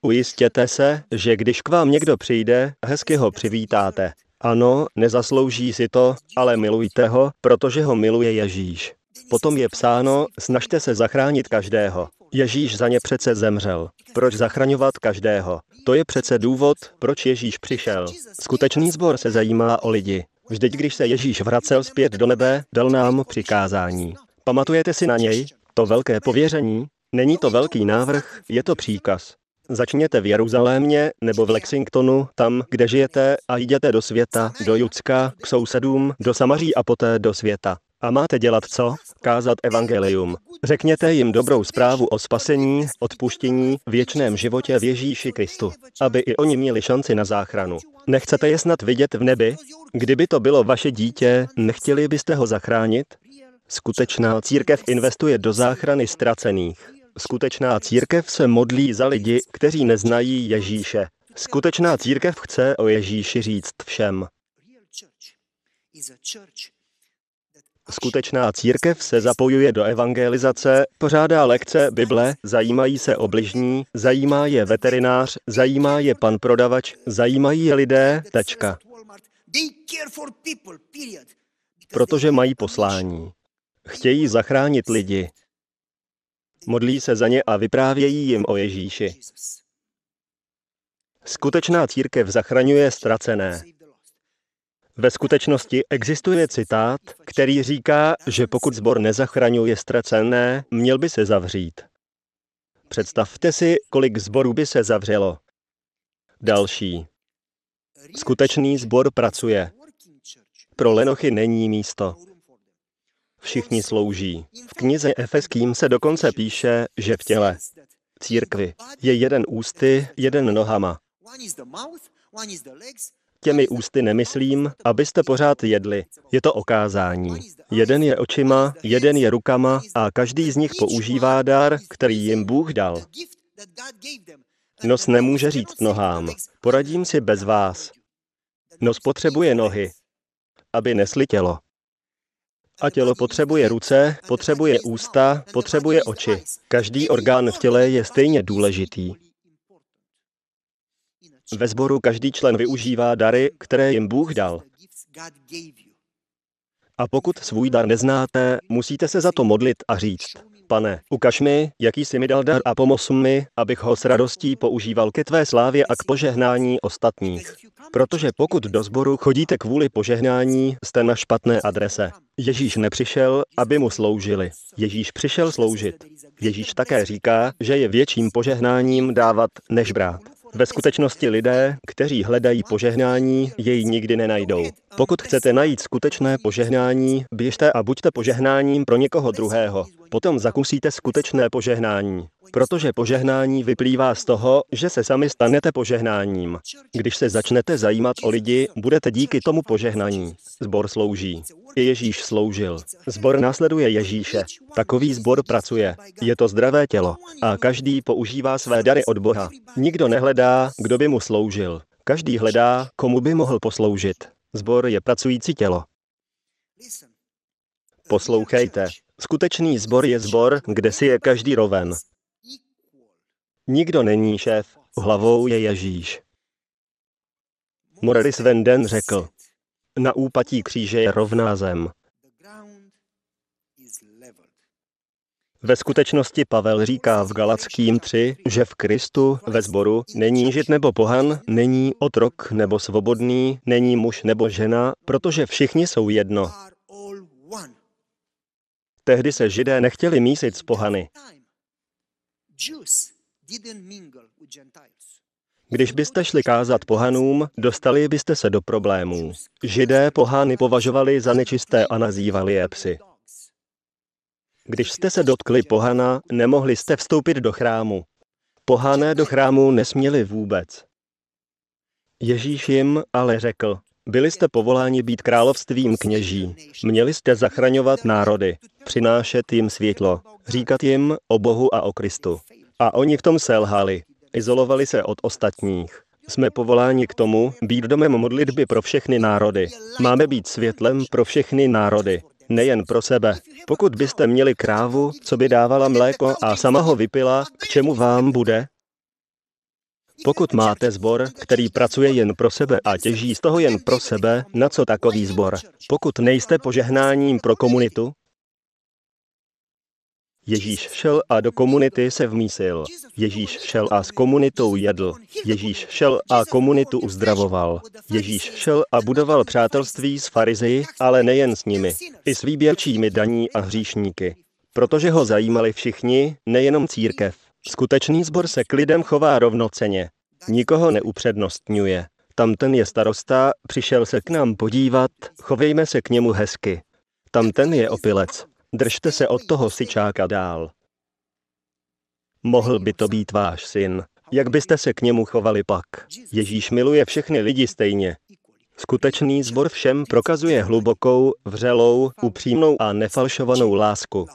A: Ujistěte se, že když k vám někdo přijde, hezky ho přivítáte. Ano, nezaslouží si to, ale milujte ho, protože ho miluje Ježíš. Potom je psáno, snažte se zachránit každého. Ježíš za ně přece zemřel. Proč zachraňovat každého? To je přece důvod, proč Ježíš přišel. Skutečný sbor se zajímá o lidi. Vždyť, když se Ježíš vracel zpět do nebe, dal nám přikázání. Pamatujete si na něj? To velké pověření? Není to velký návrh, je to příkaz. Začněte v Jeruzalémě nebo v Lexingtonu, tam, kde žijete, a jděte do světa, do Judska, k sousedům, do Samaří a poté do světa. A máte dělat co? Kázat evangelium. Řekněte jim dobrou zprávu o spasení, odpuštění, věčném životě v Ježíši Kristu, aby i oni měli šanci na záchranu. Nechcete je snad vidět v nebi? Kdyby to bylo vaše dítě, nechtěli byste ho zachránit? Skutečná církev investuje do záchrany ztracených. Skutečná církev se modlí za lidi, kteří neznají Ježíše. Skutečná církev chce o Ježíši říct všem. Skutečná církev se zapojuje do evangelizace, pořádá lekce Bible, zajímají se o bližní, zajímá je veterinář, zajímá je pan prodavač, zajímají je lidé, tečka. Protože mají poslání. Chtějí zachránit lidi. Modlí se za ně a vyprávějí jim o Ježíši. Skutečná církev zachraňuje ztracené. Ve skutečnosti existuje citát, který říká, že pokud zbor nezachraňuje ztracené, měl by se zavřít. Představte si, kolik zborů by se zavřelo. Další. Skutečný zbor pracuje. Pro lenochy není místo. Všichni slouží. V knize Efeským se dokonce píše, že v těle církvi je jeden ústy, jeden nohama. Těmi ústy nemyslím, abyste pořád jedli. Je to okázání. Jeden je očima, jeden je rukama a každý z nich používá dar, který jim Bůh dal. Nos nemůže říct nohám. Poradím si bez vás. Nos potřebuje nohy, aby nesli tělo. A tělo potřebuje ruce, potřebuje ústa, potřebuje oči. Každý orgán v těle je stejně důležitý. Ve sboru každý člen využívá dary, které jim Bůh dal. A pokud svůj dar neznáte, musíte se za to modlit a říct, pane, ukaž mi, jaký jsi mi dal dar a pomoz mi, abych ho s radostí používal ke tvé slávě a k požehnání ostatních. Protože pokud do sboru chodíte kvůli požehnání, jste na špatné adrese. Ježíš nepřišel, aby mu sloužili. Ježíš přišel sloužit. Ježíš také říká, že je větším požehnáním dávat, než brát. Ve skutečnosti lidé, kteří hledají požehnání, jej nikdy nenajdou. Pokud chcete najít skutečné požehnání, běžte a buďte požehnáním pro někoho druhého. Potom zakusíte skutečné požehnání. Protože požehnání vyplývá z toho, že se sami stanete požehnáním. Když se začnete zajímat o lidi, budete díky tomu požehnaní. Zbor slouží. I Ježíš sloužil. Zbor následuje Ježíše. Takový zbor pracuje. Je to zdravé tělo. A každý používá své dary od Boha. Nikdo nehledá, kdo by mu sloužil. Každý hledá, komu by mohl posloužit. Zbor je pracující tělo. Poslouchejte. Skutečný zbor je zbor, kde si je každý roven. Nikdo není šéf, hlavou je Ježíš. Morris Venden řekl, na úpatí kříže je rovná zem. Ve skutečnosti Pavel říká v Galackým 3, že v Kristu, ve sboru, není žid nebo pohan, není otrok nebo svobodný, není muž nebo žena, protože všichni jsou jedno. Tehdy se židé nechtěli mísit s pohany. Když byste šli kázat pohanům, dostali byste se do problémů. Židé pohány považovali za nečisté a nazývali je psy. Když jste se dotkli pohana, nemohli jste vstoupit do chrámu. Pohané do chrámu nesměli vůbec. Ježíš jim ale řekl, byli jste povoláni být královstvím kněží. Měli jste zachraňovat národy, přinášet jim světlo, říkat jim o Bohu a o Kristu. A oni v tom selhali. Izolovali se od ostatních. Jsme povoláni k tomu být domem modlitby pro všechny národy. Máme být světlem pro všechny národy, nejen pro sebe. Pokud byste měli krávu, co by dávala mléko a sama ho vypila, k čemu vám bude? Pokud máte zbor, který pracuje jen pro sebe a těží z toho jen pro sebe, na co takový zbor? Pokud nejste požehnáním pro komunitu, Ježíš šel a do komunity se vmísil. Ježíš šel a s komunitou jedl. Ježíš šel a komunitu uzdravoval. Ježíš šel a budoval přátelství s farizeji, ale nejen s nimi, i s výběrčími daní a hříšníky. Protože ho zajímali všichni, nejenom církev. Skutečný sbor se k lidem chová rovnoceně. Nikoho neupřednostňuje. Tam ten je starosta, přišel se k nám podívat, chovejme se k němu hezky. Tam ten je opilec, držte se od toho sičáka dál. Mohl by to být váš syn. Jak byste se k němu chovali pak? Ježíš miluje všechny lidi stejně. Skutečný zbor všem prokazuje hlubokou, vřelou, upřímnou a nefalšovanou lásku.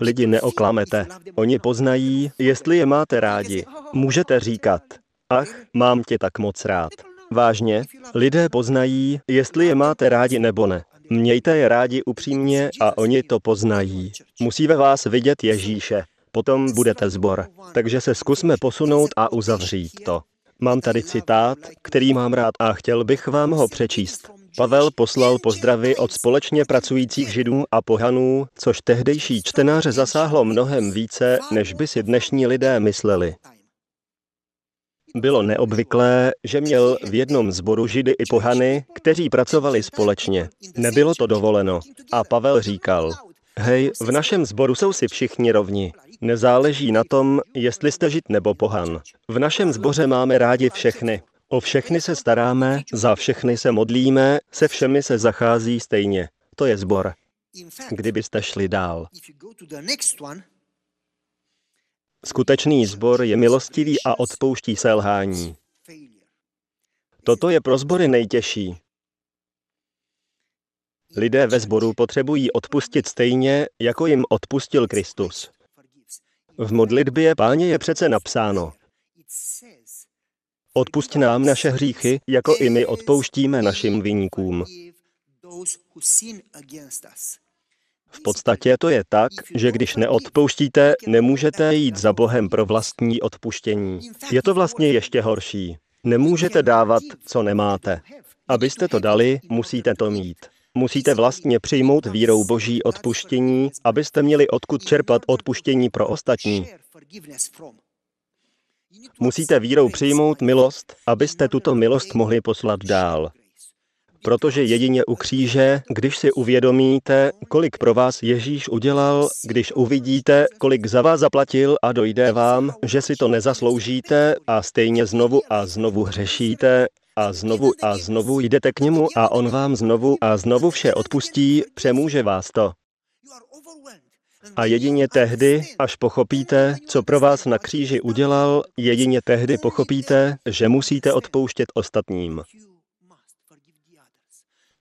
A: Lidi neoklamete. Oni poznají, jestli je máte rádi. Můžete říkat, ach, mám tě tak moc rád. Vážně, lidé poznají, jestli je máte rádi nebo ne. Mějte je rádi upřímně a oni to poznají. Musí ve vás vidět Ježíše. Potom budete zbor. Takže se zkusme posunout a uzavřít to. Mám tady citát, který mám rád a chtěl bych vám ho přečíst. Pavel poslal pozdravy od společně pracujících židů a pohanů, což tehdejší čtenáře zasáhlo mnohem více, než by si dnešní lidé mysleli. Bylo neobvyklé, že měl v jednom zboru židy i pohany, kteří pracovali společně. Nebylo to dovoleno. A Pavel říkal, hej, v našem zboru jsou si všichni rovni. Nezáleží na tom, jestli jste žid nebo pohan. V našem zboře máme rádi všechny. O všechny se staráme, za všechny se modlíme, se všemi se zachází stejně. To je zbor. Kdybyste šli dál. Skutečný zbor je milostivý a odpouští selhání. Toto je pro zbory nejtěžší. Lidé ve sboru potřebují odpustit stejně, jako jim odpustil Kristus. V modlitbě páně je přece napsáno. Odpust nám naše hříchy, jako i my odpouštíme našim viníkům. V podstatě to je tak, že když neodpouštíte, nemůžete jít za Bohem pro vlastní odpuštění. Je to vlastně ještě horší. Nemůžete dávat, co nemáte. Abyste to dali, musíte to mít. Musíte vlastně přijmout vírou boží odpuštění, abyste měli odkud čerpat odpuštění pro ostatní. Musíte vírou přijmout milost, abyste tuto milost mohli poslat dál. Protože jedině u kříže, když si uvědomíte, kolik pro vás Ježíš udělal, když uvidíte, kolik za vás zaplatil a dojde vám, že si to nezasloužíte a stejně znovu a znovu hřešíte, a znovu a znovu jdete k němu a on vám znovu a znovu vše odpustí, přemůže vás to. A jedině tehdy, až pochopíte, co pro vás na kříži udělal, jedině tehdy pochopíte, že musíte odpouštět ostatním.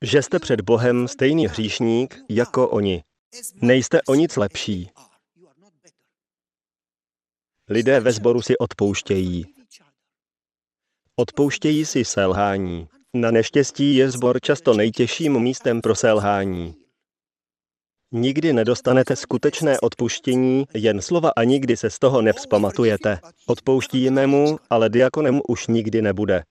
A: Že jste před Bohem stejný hříšník jako oni. Nejste o nic lepší. Lidé ve sboru si odpouštějí. Odpouštějí si selhání. Na neštěstí je zbor často nejtěžším místem pro selhání. Nikdy nedostanete skutečné odpuštění, jen slova a nikdy se z toho nevzpamatujete. Odpouštíme mu, ale diakonem už nikdy nebude.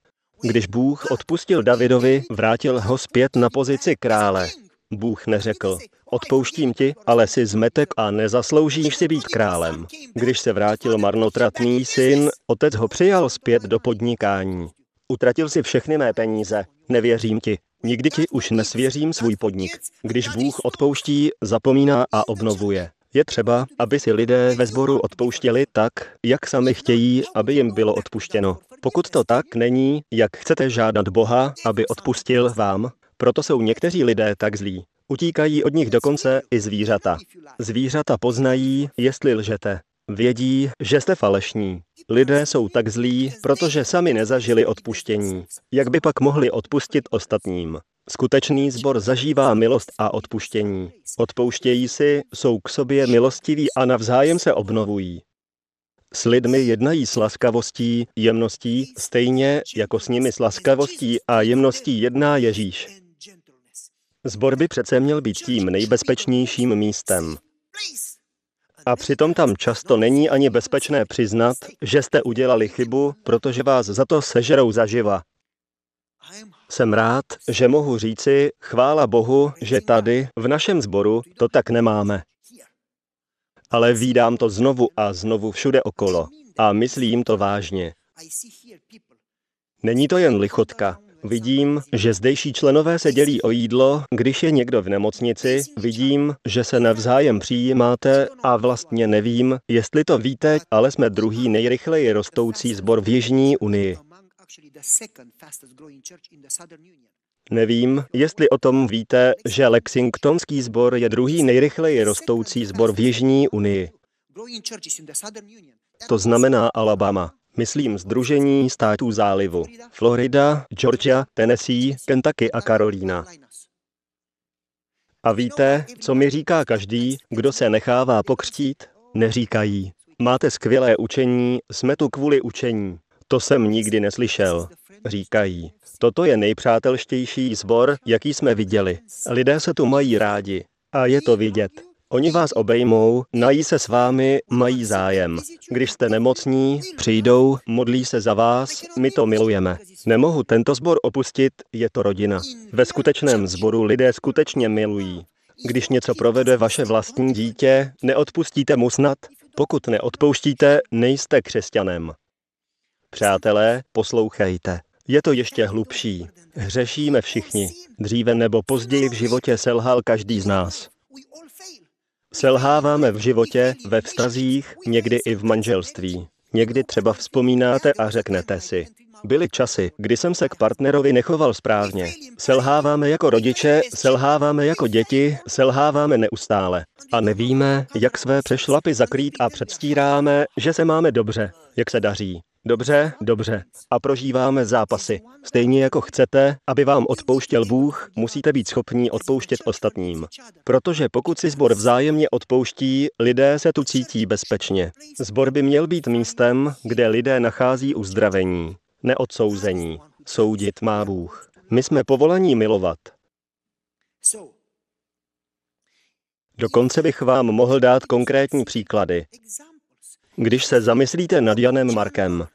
A: Když Bůh odpustil Davidovi, vrátil ho zpět na pozici krále. Bůh neřekl, odpouštím ti, ale si zmetek a nezasloužíš si být králem. Když se vrátil marnotratný syn, otec ho přijal zpět do podnikání. Utratil si všechny mé peníze, nevěřím ti, Nikdy ti už nesvěřím svůj podnik. Když Bůh odpouští, zapomíná a obnovuje. Je třeba, aby si lidé ve sboru odpouštěli tak, jak sami chtějí, aby jim bylo odpuštěno. Pokud to tak není, jak chcete žádat Boha, aby odpustil vám, proto jsou někteří lidé tak zlí. Utíkají od nich dokonce i zvířata. Zvířata poznají, jestli lžete. Vědí, že jste falešní. Lidé jsou tak zlí, protože sami nezažili odpuštění. Jak by pak mohli odpustit ostatním? Skutečný zbor zažívá milost a odpuštění. Odpouštějí si, jsou k sobě milostiví a navzájem se obnovují. S lidmi jednají s laskavostí, jemností, stejně jako s nimi s laskavostí a jemností jedná Ježíš. Zbor by přece měl být tím nejbezpečnějším místem. A přitom tam často není ani bezpečné přiznat, že jste udělali chybu, protože vás za to sežerou zaživa. Jsem rád, že mohu říci, chvála Bohu, že tady, v našem sboru, to tak nemáme. Ale vídám to znovu a znovu všude okolo. A myslím to vážně. Není to jen lichotka. Vidím, že zdejší členové se dělí o jídlo, když je někdo v nemocnici, vidím, že se navzájem přijímáte a vlastně nevím, jestli to víte, ale jsme druhý nejrychleji rostoucí sbor v Jižní unii. Nevím, jestli o tom víte, že Lexingtonský sbor je druhý nejrychleji rostoucí sbor v Jižní unii. To znamená Alabama. Myslím Združení států zálivu. Florida, Georgia, Tennessee, Kentucky a Karolína. A víte, co mi říká každý, kdo se nechává pokřtít? Neříkají. Máte skvělé učení, jsme tu kvůli učení. To jsem nikdy neslyšel. Říkají. Toto je nejpřátelštější sbor, jaký jsme viděli. Lidé se tu mají rádi. A je to vidět. Oni vás obejmou, nají se s vámi, mají zájem. Když jste nemocní, přijdou, modlí se za vás, my to milujeme. Nemohu tento sbor opustit, je to rodina. Ve skutečném sboru lidé skutečně milují. Když něco provede vaše vlastní dítě, neodpustíte mu snad? Pokud neodpouštíte, nejste křesťanem. Přátelé, poslouchejte. Je to ještě hlubší. Hřešíme všichni. Dříve nebo později v životě selhal každý z nás. Selháváme v životě, ve vztazích, někdy i v manželství. Někdy třeba vzpomínáte a řeknete si, byly časy, kdy jsem se k partnerovi nechoval správně. Selháváme jako rodiče, selháváme jako děti, selháváme neustále. A nevíme, jak své přešlapy zakrýt a předstíráme, že se máme dobře, jak se daří. Dobře, dobře. A prožíváme zápasy. Stejně jako chcete, aby vám odpouštěl Bůh, musíte být schopní odpouštět ostatním. Protože pokud si zbor vzájemně odpouští, lidé se tu cítí bezpečně. Zbor by měl být místem, kde lidé nachází uzdravení, neodsouzení. Soudit má Bůh. My jsme povolaní milovat. Dokonce bych vám mohl dát konkrétní příklady. Když se zamyslíte nad Janem Markem,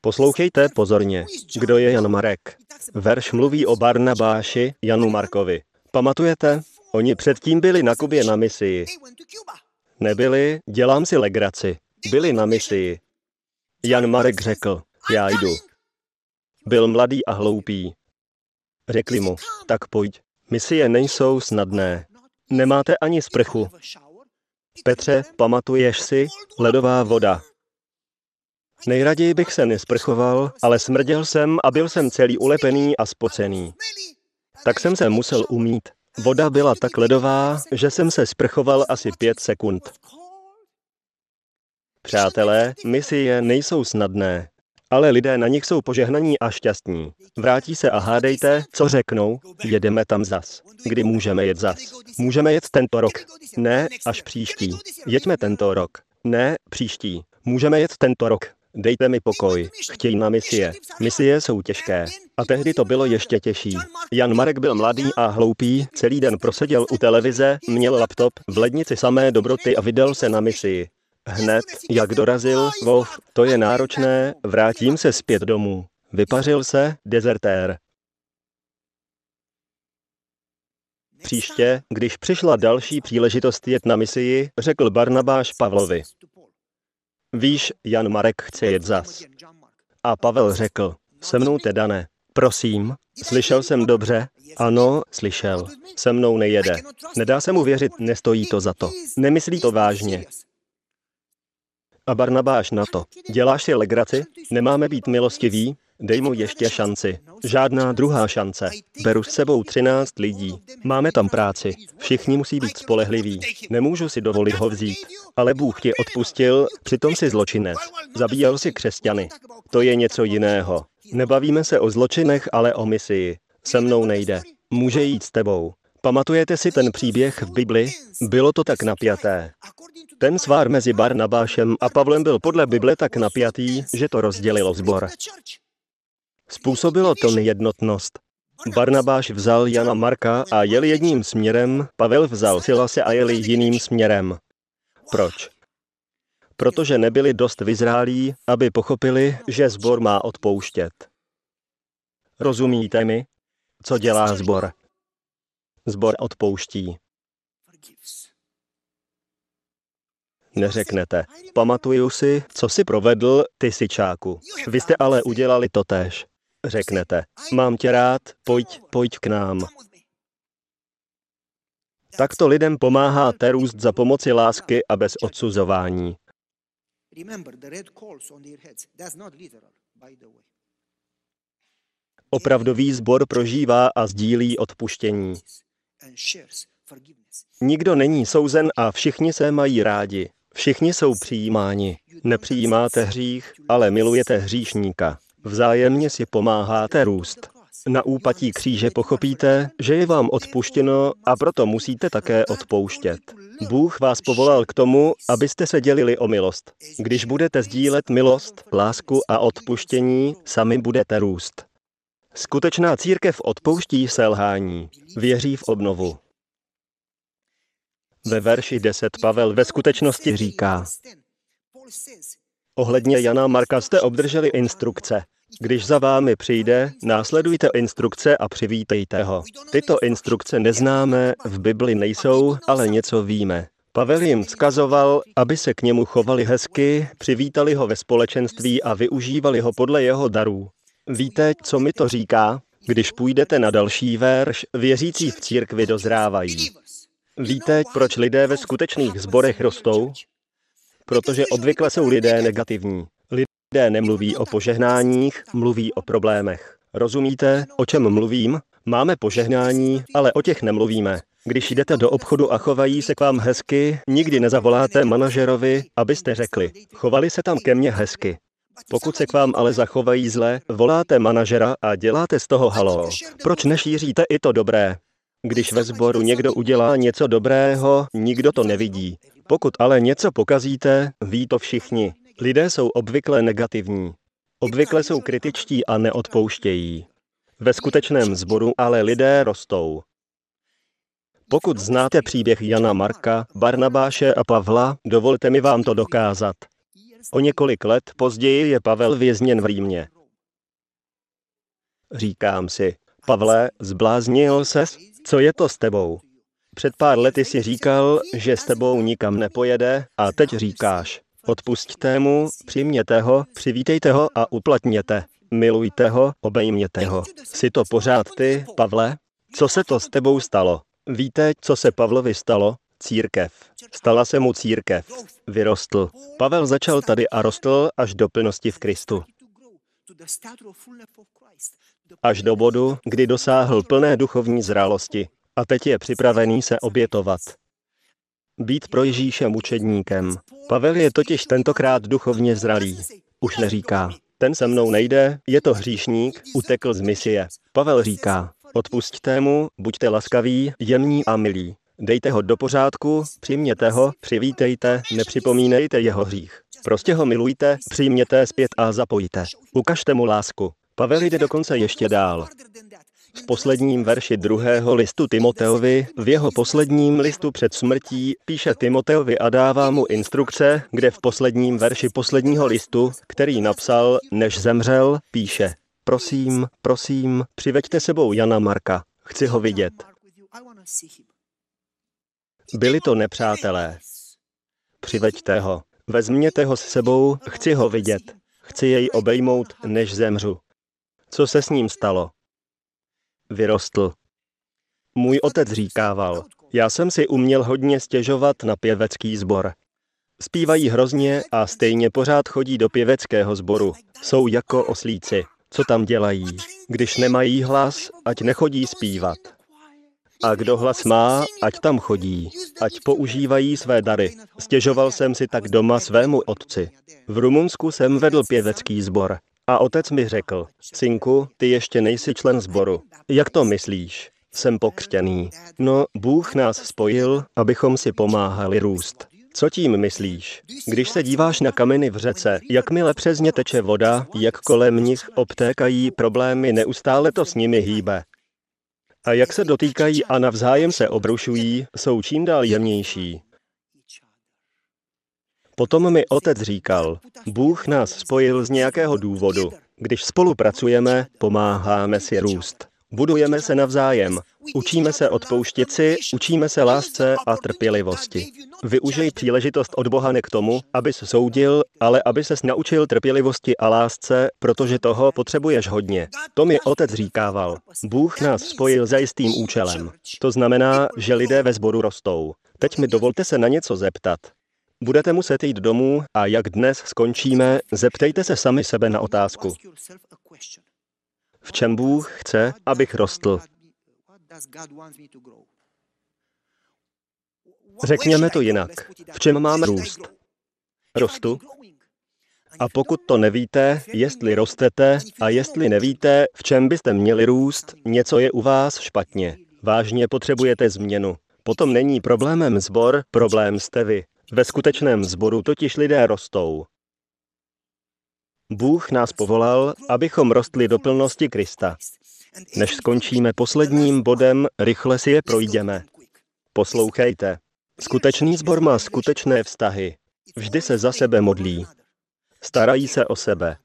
A: poslouchejte pozorně, kdo je Jan Marek. Verš mluví o Barnabáši Janu Markovi. Pamatujete? Oni předtím byli na Kubě na misii. Nebyli, dělám si legraci. Byli na misii. Jan Marek řekl, já jdu. Byl mladý a hloupý. Řekli mu, tak pojď. Misie nejsou snadné. Nemáte ani sprchu. Petře, pamatuješ si? Ledová voda. Nejraději bych se nesprchoval, ale smrděl jsem a byl jsem celý ulepený a spocený. Tak jsem se musel umít. Voda byla tak ledová, že jsem se sprchoval asi pět sekund. Přátelé, misie nejsou snadné, ale lidé na nich jsou požehnaní a šťastní. Vrátí se a hádejte, co řeknou, jedeme tam zas. Kdy můžeme jet zas? Můžeme jet tento rok. Ne, až příští. Jeďme tento rok. Ne, příští. Můžeme jet tento rok. Dejte mi pokoj. Chtějí na misie. Misie jsou těžké. A tehdy to bylo ještě těžší. Jan Marek byl mladý a hloupý, celý den proseděl u televize, měl laptop, v lednici samé dobroty a vydal se na misii. Hned, jak dorazil, Wolf, to je náročné, vrátím se zpět domů. Vypařil se, dezertér. Příště, když přišla další příležitost jet na misii, řekl Barnabáš Pavlovi. Víš, Jan Marek chce jet zas. A Pavel řekl, se mnou teda ne. Prosím, slyšel jsem dobře? Ano, slyšel. Se mnou nejede. Nedá se mu věřit, nestojí to za to. Nemyslí to vážně. A Barnabáš na to. Děláš si legraci? Nemáme být milostiví? Dej mu ještě šanci. Žádná druhá šance. Beru s sebou 13 lidí. Máme tam práci. Všichni musí být spolehliví. Nemůžu si dovolit ho vzít. Ale Bůh ti odpustil, přitom si zločinec. Zabíjel si křesťany. To je něco jiného. Nebavíme se o zločinech, ale o misii. Se mnou nejde. Může jít s tebou. Pamatujete si ten příběh v Bibli? Bylo to tak napjaté. Ten svár mezi Barnabášem a Pavlem byl podle Bible tak napjatý, že to rozdělilo zbor. Způsobilo to nejednotnost. Barnabáš vzal Jana Marka a jel jedním směrem, Pavel vzal Silase a jeli jiným směrem. Proč? Protože nebyli dost vyzrálí, aby pochopili, že zbor má odpouštět. Rozumíte mi? Co dělá zbor? Zbor odpouští. Neřeknete. Pamatuju si, co si provedl, ty sičáku. Vy jste ale udělali to též. Řeknete. Mám tě rád, pojď, pojď k nám. Takto lidem pomáháte růst za pomoci lásky a bez odsuzování. Opravdový sbor prožívá a sdílí odpuštění. Nikdo není souzen a všichni se mají rádi. Všichni jsou přijímáni. Nepřijímáte hřích, ale milujete hříšníka. Vzájemně si pomáháte růst. Na úpatí kříže pochopíte, že je vám odpuštěno a proto musíte také odpouštět. Bůh vás povolal k tomu, abyste se dělili o milost. Když budete sdílet milost, lásku a odpuštění, sami budete růst. Skutečná církev odpouští selhání, věří v obnovu. Ve verši 10 Pavel ve skutečnosti říká, Ohledně Jana Marka jste obdrželi instrukce. Když za vámi přijde, následujte instrukce a přivítejte ho. Tyto instrukce neznáme, v Bibli nejsou, ale něco víme. Pavel jim vzkazoval, aby se k němu chovali hezky, přivítali ho ve společenství a využívali ho podle jeho darů. Víte, co mi to říká? Když půjdete na další verš, věřící v církvi dozrávají. Víte, proč lidé ve skutečných zborech rostou? Protože obvykle jsou lidé negativní. Lidé nemluví o požehnáních, mluví o problémech. Rozumíte, o čem mluvím? Máme požehnání, ale o těch nemluvíme. Když jdete do obchodu a chovají se k vám hezky, nikdy nezavoláte manažerovi, abyste řekli, chovali se tam ke mně hezky. Pokud se k vám ale zachovají zle, voláte manažera a děláte z toho halo. Proč nešíříte i to dobré? Když ve sboru někdo udělá něco dobrého, nikdo to nevidí. Pokud ale něco pokazíte, ví to všichni. Lidé jsou obvykle negativní. Obvykle jsou kritičtí a neodpouštějí. Ve skutečném sboru ale lidé rostou. Pokud znáte příběh Jana Marka, Barnabáše a Pavla, dovolte mi vám to dokázat. O několik let později je Pavel vězněn v Římě. Říkám si, Pavle, zbláznil ses? Co je to s tebou? Před pár lety si říkal, že s tebou nikam nepojede a teď říkáš, odpusťte mu, přijměte ho, přivítejte ho a uplatněte. Milujte ho, obejměte ho. Jsi to pořád ty, Pavle? Co se to s tebou stalo? Víte, co se Pavlovi stalo? Církev. Stala se mu církev. Vyrostl. Pavel začal tady a rostl až do plnosti v Kristu. Až do bodu, kdy dosáhl plné duchovní zralosti a teď je připravený se obětovat. Být pro Ježíše mučedníkem. Pavel je totiž tentokrát duchovně zralý. Už neříká, ten se mnou nejde, je to hříšník, utekl z misie. Pavel říká, odpusťte mu, buďte laskaví, jemní a milí. Dejte ho do pořádku, přijměte ho, přivítejte, nepřipomínejte jeho hřích. Prostě ho milujte, přijměte zpět a zapojte. Ukažte mu lásku. Pavel jde dokonce ještě dál. V posledním verši druhého listu Timoteovi, v jeho posledním listu před smrtí, píše Timoteovi a dává mu instrukce, kde v posledním verši posledního listu, který napsal, než zemřel, píše Prosím, prosím, přiveďte sebou Jana Marka. Chci ho vidět. Byli to nepřátelé. Přiveďte ho. Vezměte ho s sebou, chci ho vidět. Chci jej obejmout, než zemřu. Co se s ním stalo? Vyrostl. Můj otec říkával, já jsem si uměl hodně stěžovat na pěvecký sbor. Zpívají hrozně a stejně pořád chodí do pěveckého sboru. Jsou jako oslíci. Co tam dělají? Když nemají hlas, ať nechodí zpívat. A kdo hlas má, ať tam chodí, ať používají své dary. Stěžoval jsem si tak doma svému otci. V Rumunsku jsem vedl pěvecký sbor. A otec mi řekl, synku, ty ještě nejsi člen sboru. Jak to myslíš? Jsem pokřtěný. No, Bůh nás spojil, abychom si pomáhali růst. Co tím myslíš? Když se díváš na kameny v řece, jakmile přes ně teče voda, jak kolem nich obtékají problémy, neustále to s nimi hýbe. A jak se dotýkají a navzájem se obrušují, jsou čím dál jemnější. Potom mi otec říkal, Bůh nás spojil z nějakého důvodu. Když spolupracujeme, pomáháme si růst. Budujeme se navzájem. Učíme se odpouštět si, učíme se lásce a trpělivosti. Využij příležitost od Boha ne k tomu, abys soudil, ale aby ses naučil trpělivosti a lásce, protože toho potřebuješ hodně. To mi otec říkával. Bůh nás spojil za jistým účelem. To znamená, že lidé ve sboru rostou. Teď mi dovolte se na něco zeptat. Budete muset jít domů a jak dnes skončíme, zeptejte se sami sebe na otázku. V čem Bůh chce, abych rostl? Řekněme to jinak. V čem mám růst? Rostu? A pokud to nevíte, jestli rostete a jestli nevíte, v čem byste měli růst, něco je u vás špatně. Vážně potřebujete změnu. Potom není problémem zbor, problém jste vy. Ve skutečném zboru totiž lidé rostou. Bůh nás povolal, abychom rostli do plnosti Krista. Než skončíme posledním bodem, rychle si je projdeme. Poslouchejte. Skutečný zbor má skutečné vztahy. Vždy se za sebe modlí. Starají se o sebe.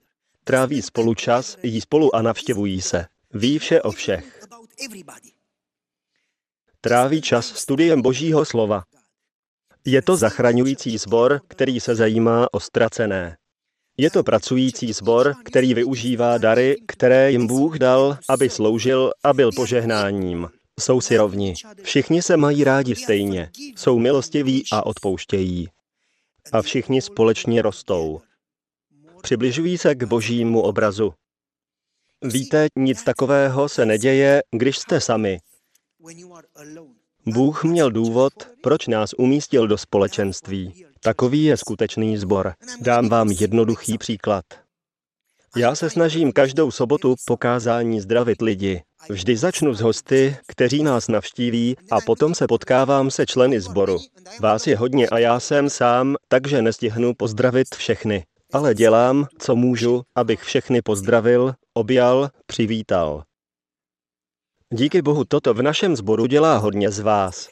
A: Tráví spolu čas, jí spolu a navštěvují se. Ví vše o všech. Tráví čas studiem Božího slova. Je to zachraňující sbor, který se zajímá o ztracené. Je to pracující sbor, který využívá dary, které jim Bůh dal, aby sloužil a byl požehnáním. Jsou si rovni. Všichni se mají rádi stejně. Jsou milostiví a odpouštějí. A všichni společně rostou. Přibližují se k božímu obrazu. Víte, nic takového se neděje, když jste sami. Bůh měl důvod, proč nás umístil do společenství. Takový je skutečný zbor. Dám vám jednoduchý příklad. Já se snažím každou sobotu pokázání zdravit lidi. Vždy začnu s hosty, kteří nás navštíví a potom se potkávám se členy sboru. Vás je hodně a já jsem sám, takže nestihnu pozdravit všechny. Ale dělám, co můžu, abych všechny pozdravil, objal, přivítal. Díky Bohu toto v našem sboru dělá hodně z vás.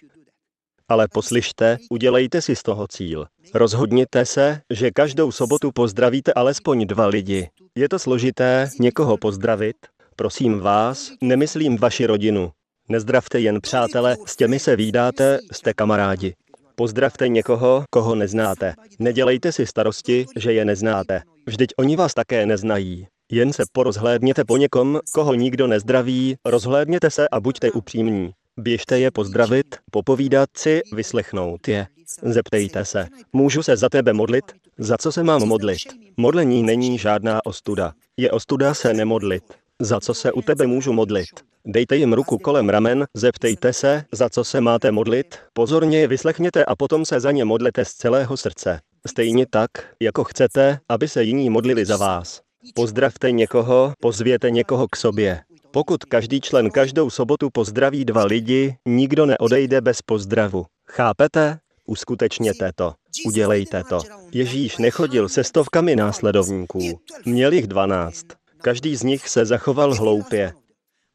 A: Ale poslyšte, udělejte si z toho cíl. Rozhodněte se, že každou sobotu pozdravíte alespoň dva lidi. Je to složité někoho pozdravit? Prosím vás, nemyslím vaši rodinu. Nezdravte jen přátele, s těmi se výdáte, jste kamarádi. Pozdravte někoho, koho neznáte. Nedělejte si starosti, že je neznáte. Vždyť oni vás také neznají. Jen se porozhlédněte po někom, koho nikdo nezdraví, rozhlédněte se a buďte upřímní. Běžte je pozdravit, popovídat si, vyslechnout je. Zeptejte se, můžu se za tebe modlit? Za co se mám modlit? Modlení není žádná ostuda. Je ostuda se nemodlit. Za co se u tebe můžu modlit? Dejte jim ruku kolem ramen, zeptejte se, za co se máte modlit, pozorně je vyslechněte a potom se za ně modlete z celého srdce. Stejně tak, jako chcete, aby se jiní modlili za vás. Pozdravte někoho, pozvěte někoho k sobě. Pokud každý člen každou sobotu pozdraví dva lidi, nikdo neodejde bez pozdravu. Chápete? Uskutečněte to. Udělejte to. Ježíš nechodil se stovkami následovníků. Měl jich dvanáct. Každý z nich se zachoval hloupě.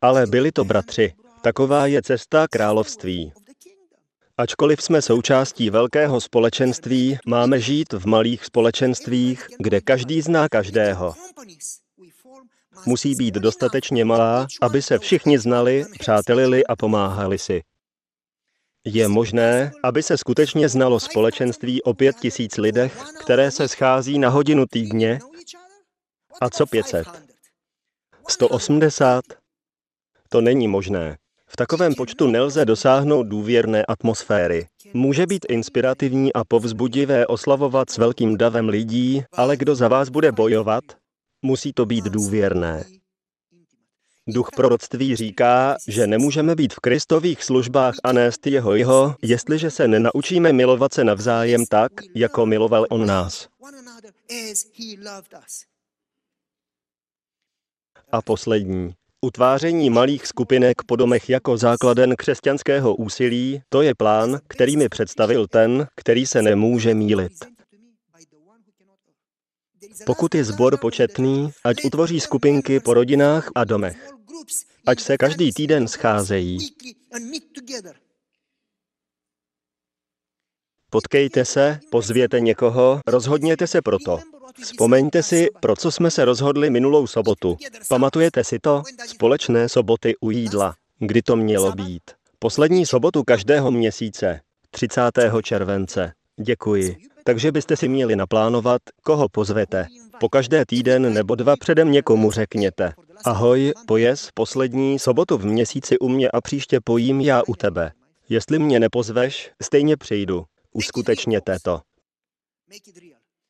A: Ale byli to bratři. Taková je cesta království. Ačkoliv jsme součástí velkého společenství, máme žít v malých společenstvích, kde každý zná každého. Musí být dostatečně malá, aby se všichni znali, přátelili a pomáhali si. Je možné, aby se skutečně znalo společenství o pět tisíc lidech, které se schází na hodinu týdně? A co 500? 180? To není možné. V takovém počtu nelze dosáhnout důvěrné atmosféry. Může být inspirativní a povzbudivé oslavovat s velkým davem lidí, ale kdo za vás bude bojovat, musí to být důvěrné. Duch proroctví říká, že nemůžeme být v Kristových službách a nést jeho jeho, jestliže se nenaučíme milovat se navzájem tak, jako miloval on nás. A poslední. Utváření malých skupinek po domech jako základen křesťanského úsilí, to je plán, který mi představil ten, který se nemůže mílit. Pokud je zbor početný, ať utvoří skupinky po rodinách a domech. Ať se každý týden scházejí. Potkejte se, pozvěte někoho, rozhodněte se proto. Vzpomeňte si, pro co jsme se rozhodli minulou sobotu. Pamatujete si to? Společné soboty u jídla. Kdy to mělo být? Poslední sobotu každého měsíce, 30. července. Děkuji. Takže byste si měli naplánovat, koho pozvete. Po každé týden nebo dva předem někomu řekněte. Ahoj, pojez poslední sobotu v měsíci u mě a příště pojím já u tebe. Jestli mě nepozveš, stejně přijdu. Uskutečněte to.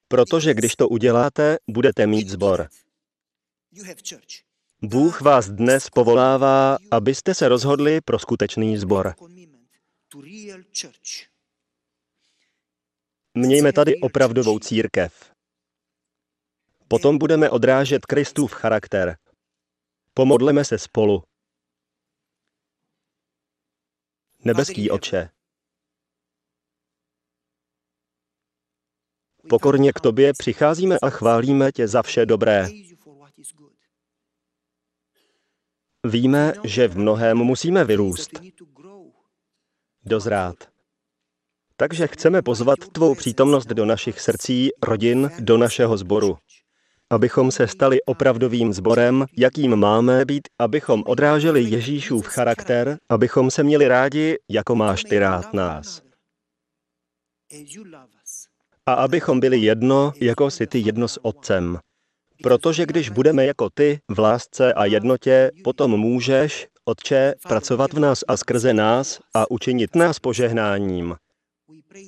A: Protože když to uděláte, budete mít zbor. Bůh vás dnes povolává, abyste se rozhodli pro skutečný zbor. Mějme tady opravdovou církev. Potom budeme odrážet Kristův charakter. Pomodleme se spolu. Nebeský oče, Pokorně k tobě přicházíme a chválíme tě za vše dobré. Víme, že v mnohém musíme vyrůst, dozrát. Takže chceme pozvat tvou přítomnost do našich srdcí, rodin, do našeho sboru. Abychom se stali opravdovým sborem, jakým máme být, abychom odráželi Ježíšův charakter, abychom se měli rádi, jako máš ty rád nás a abychom byli jedno, jako si ty jedno s Otcem. Protože když budeme jako ty v lásce a jednotě, potom můžeš, Otče, pracovat v nás a skrze nás a učinit nás požehnáním.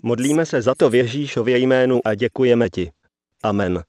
A: Modlíme se za to v Ježíšově jménu a děkujeme ti. Amen.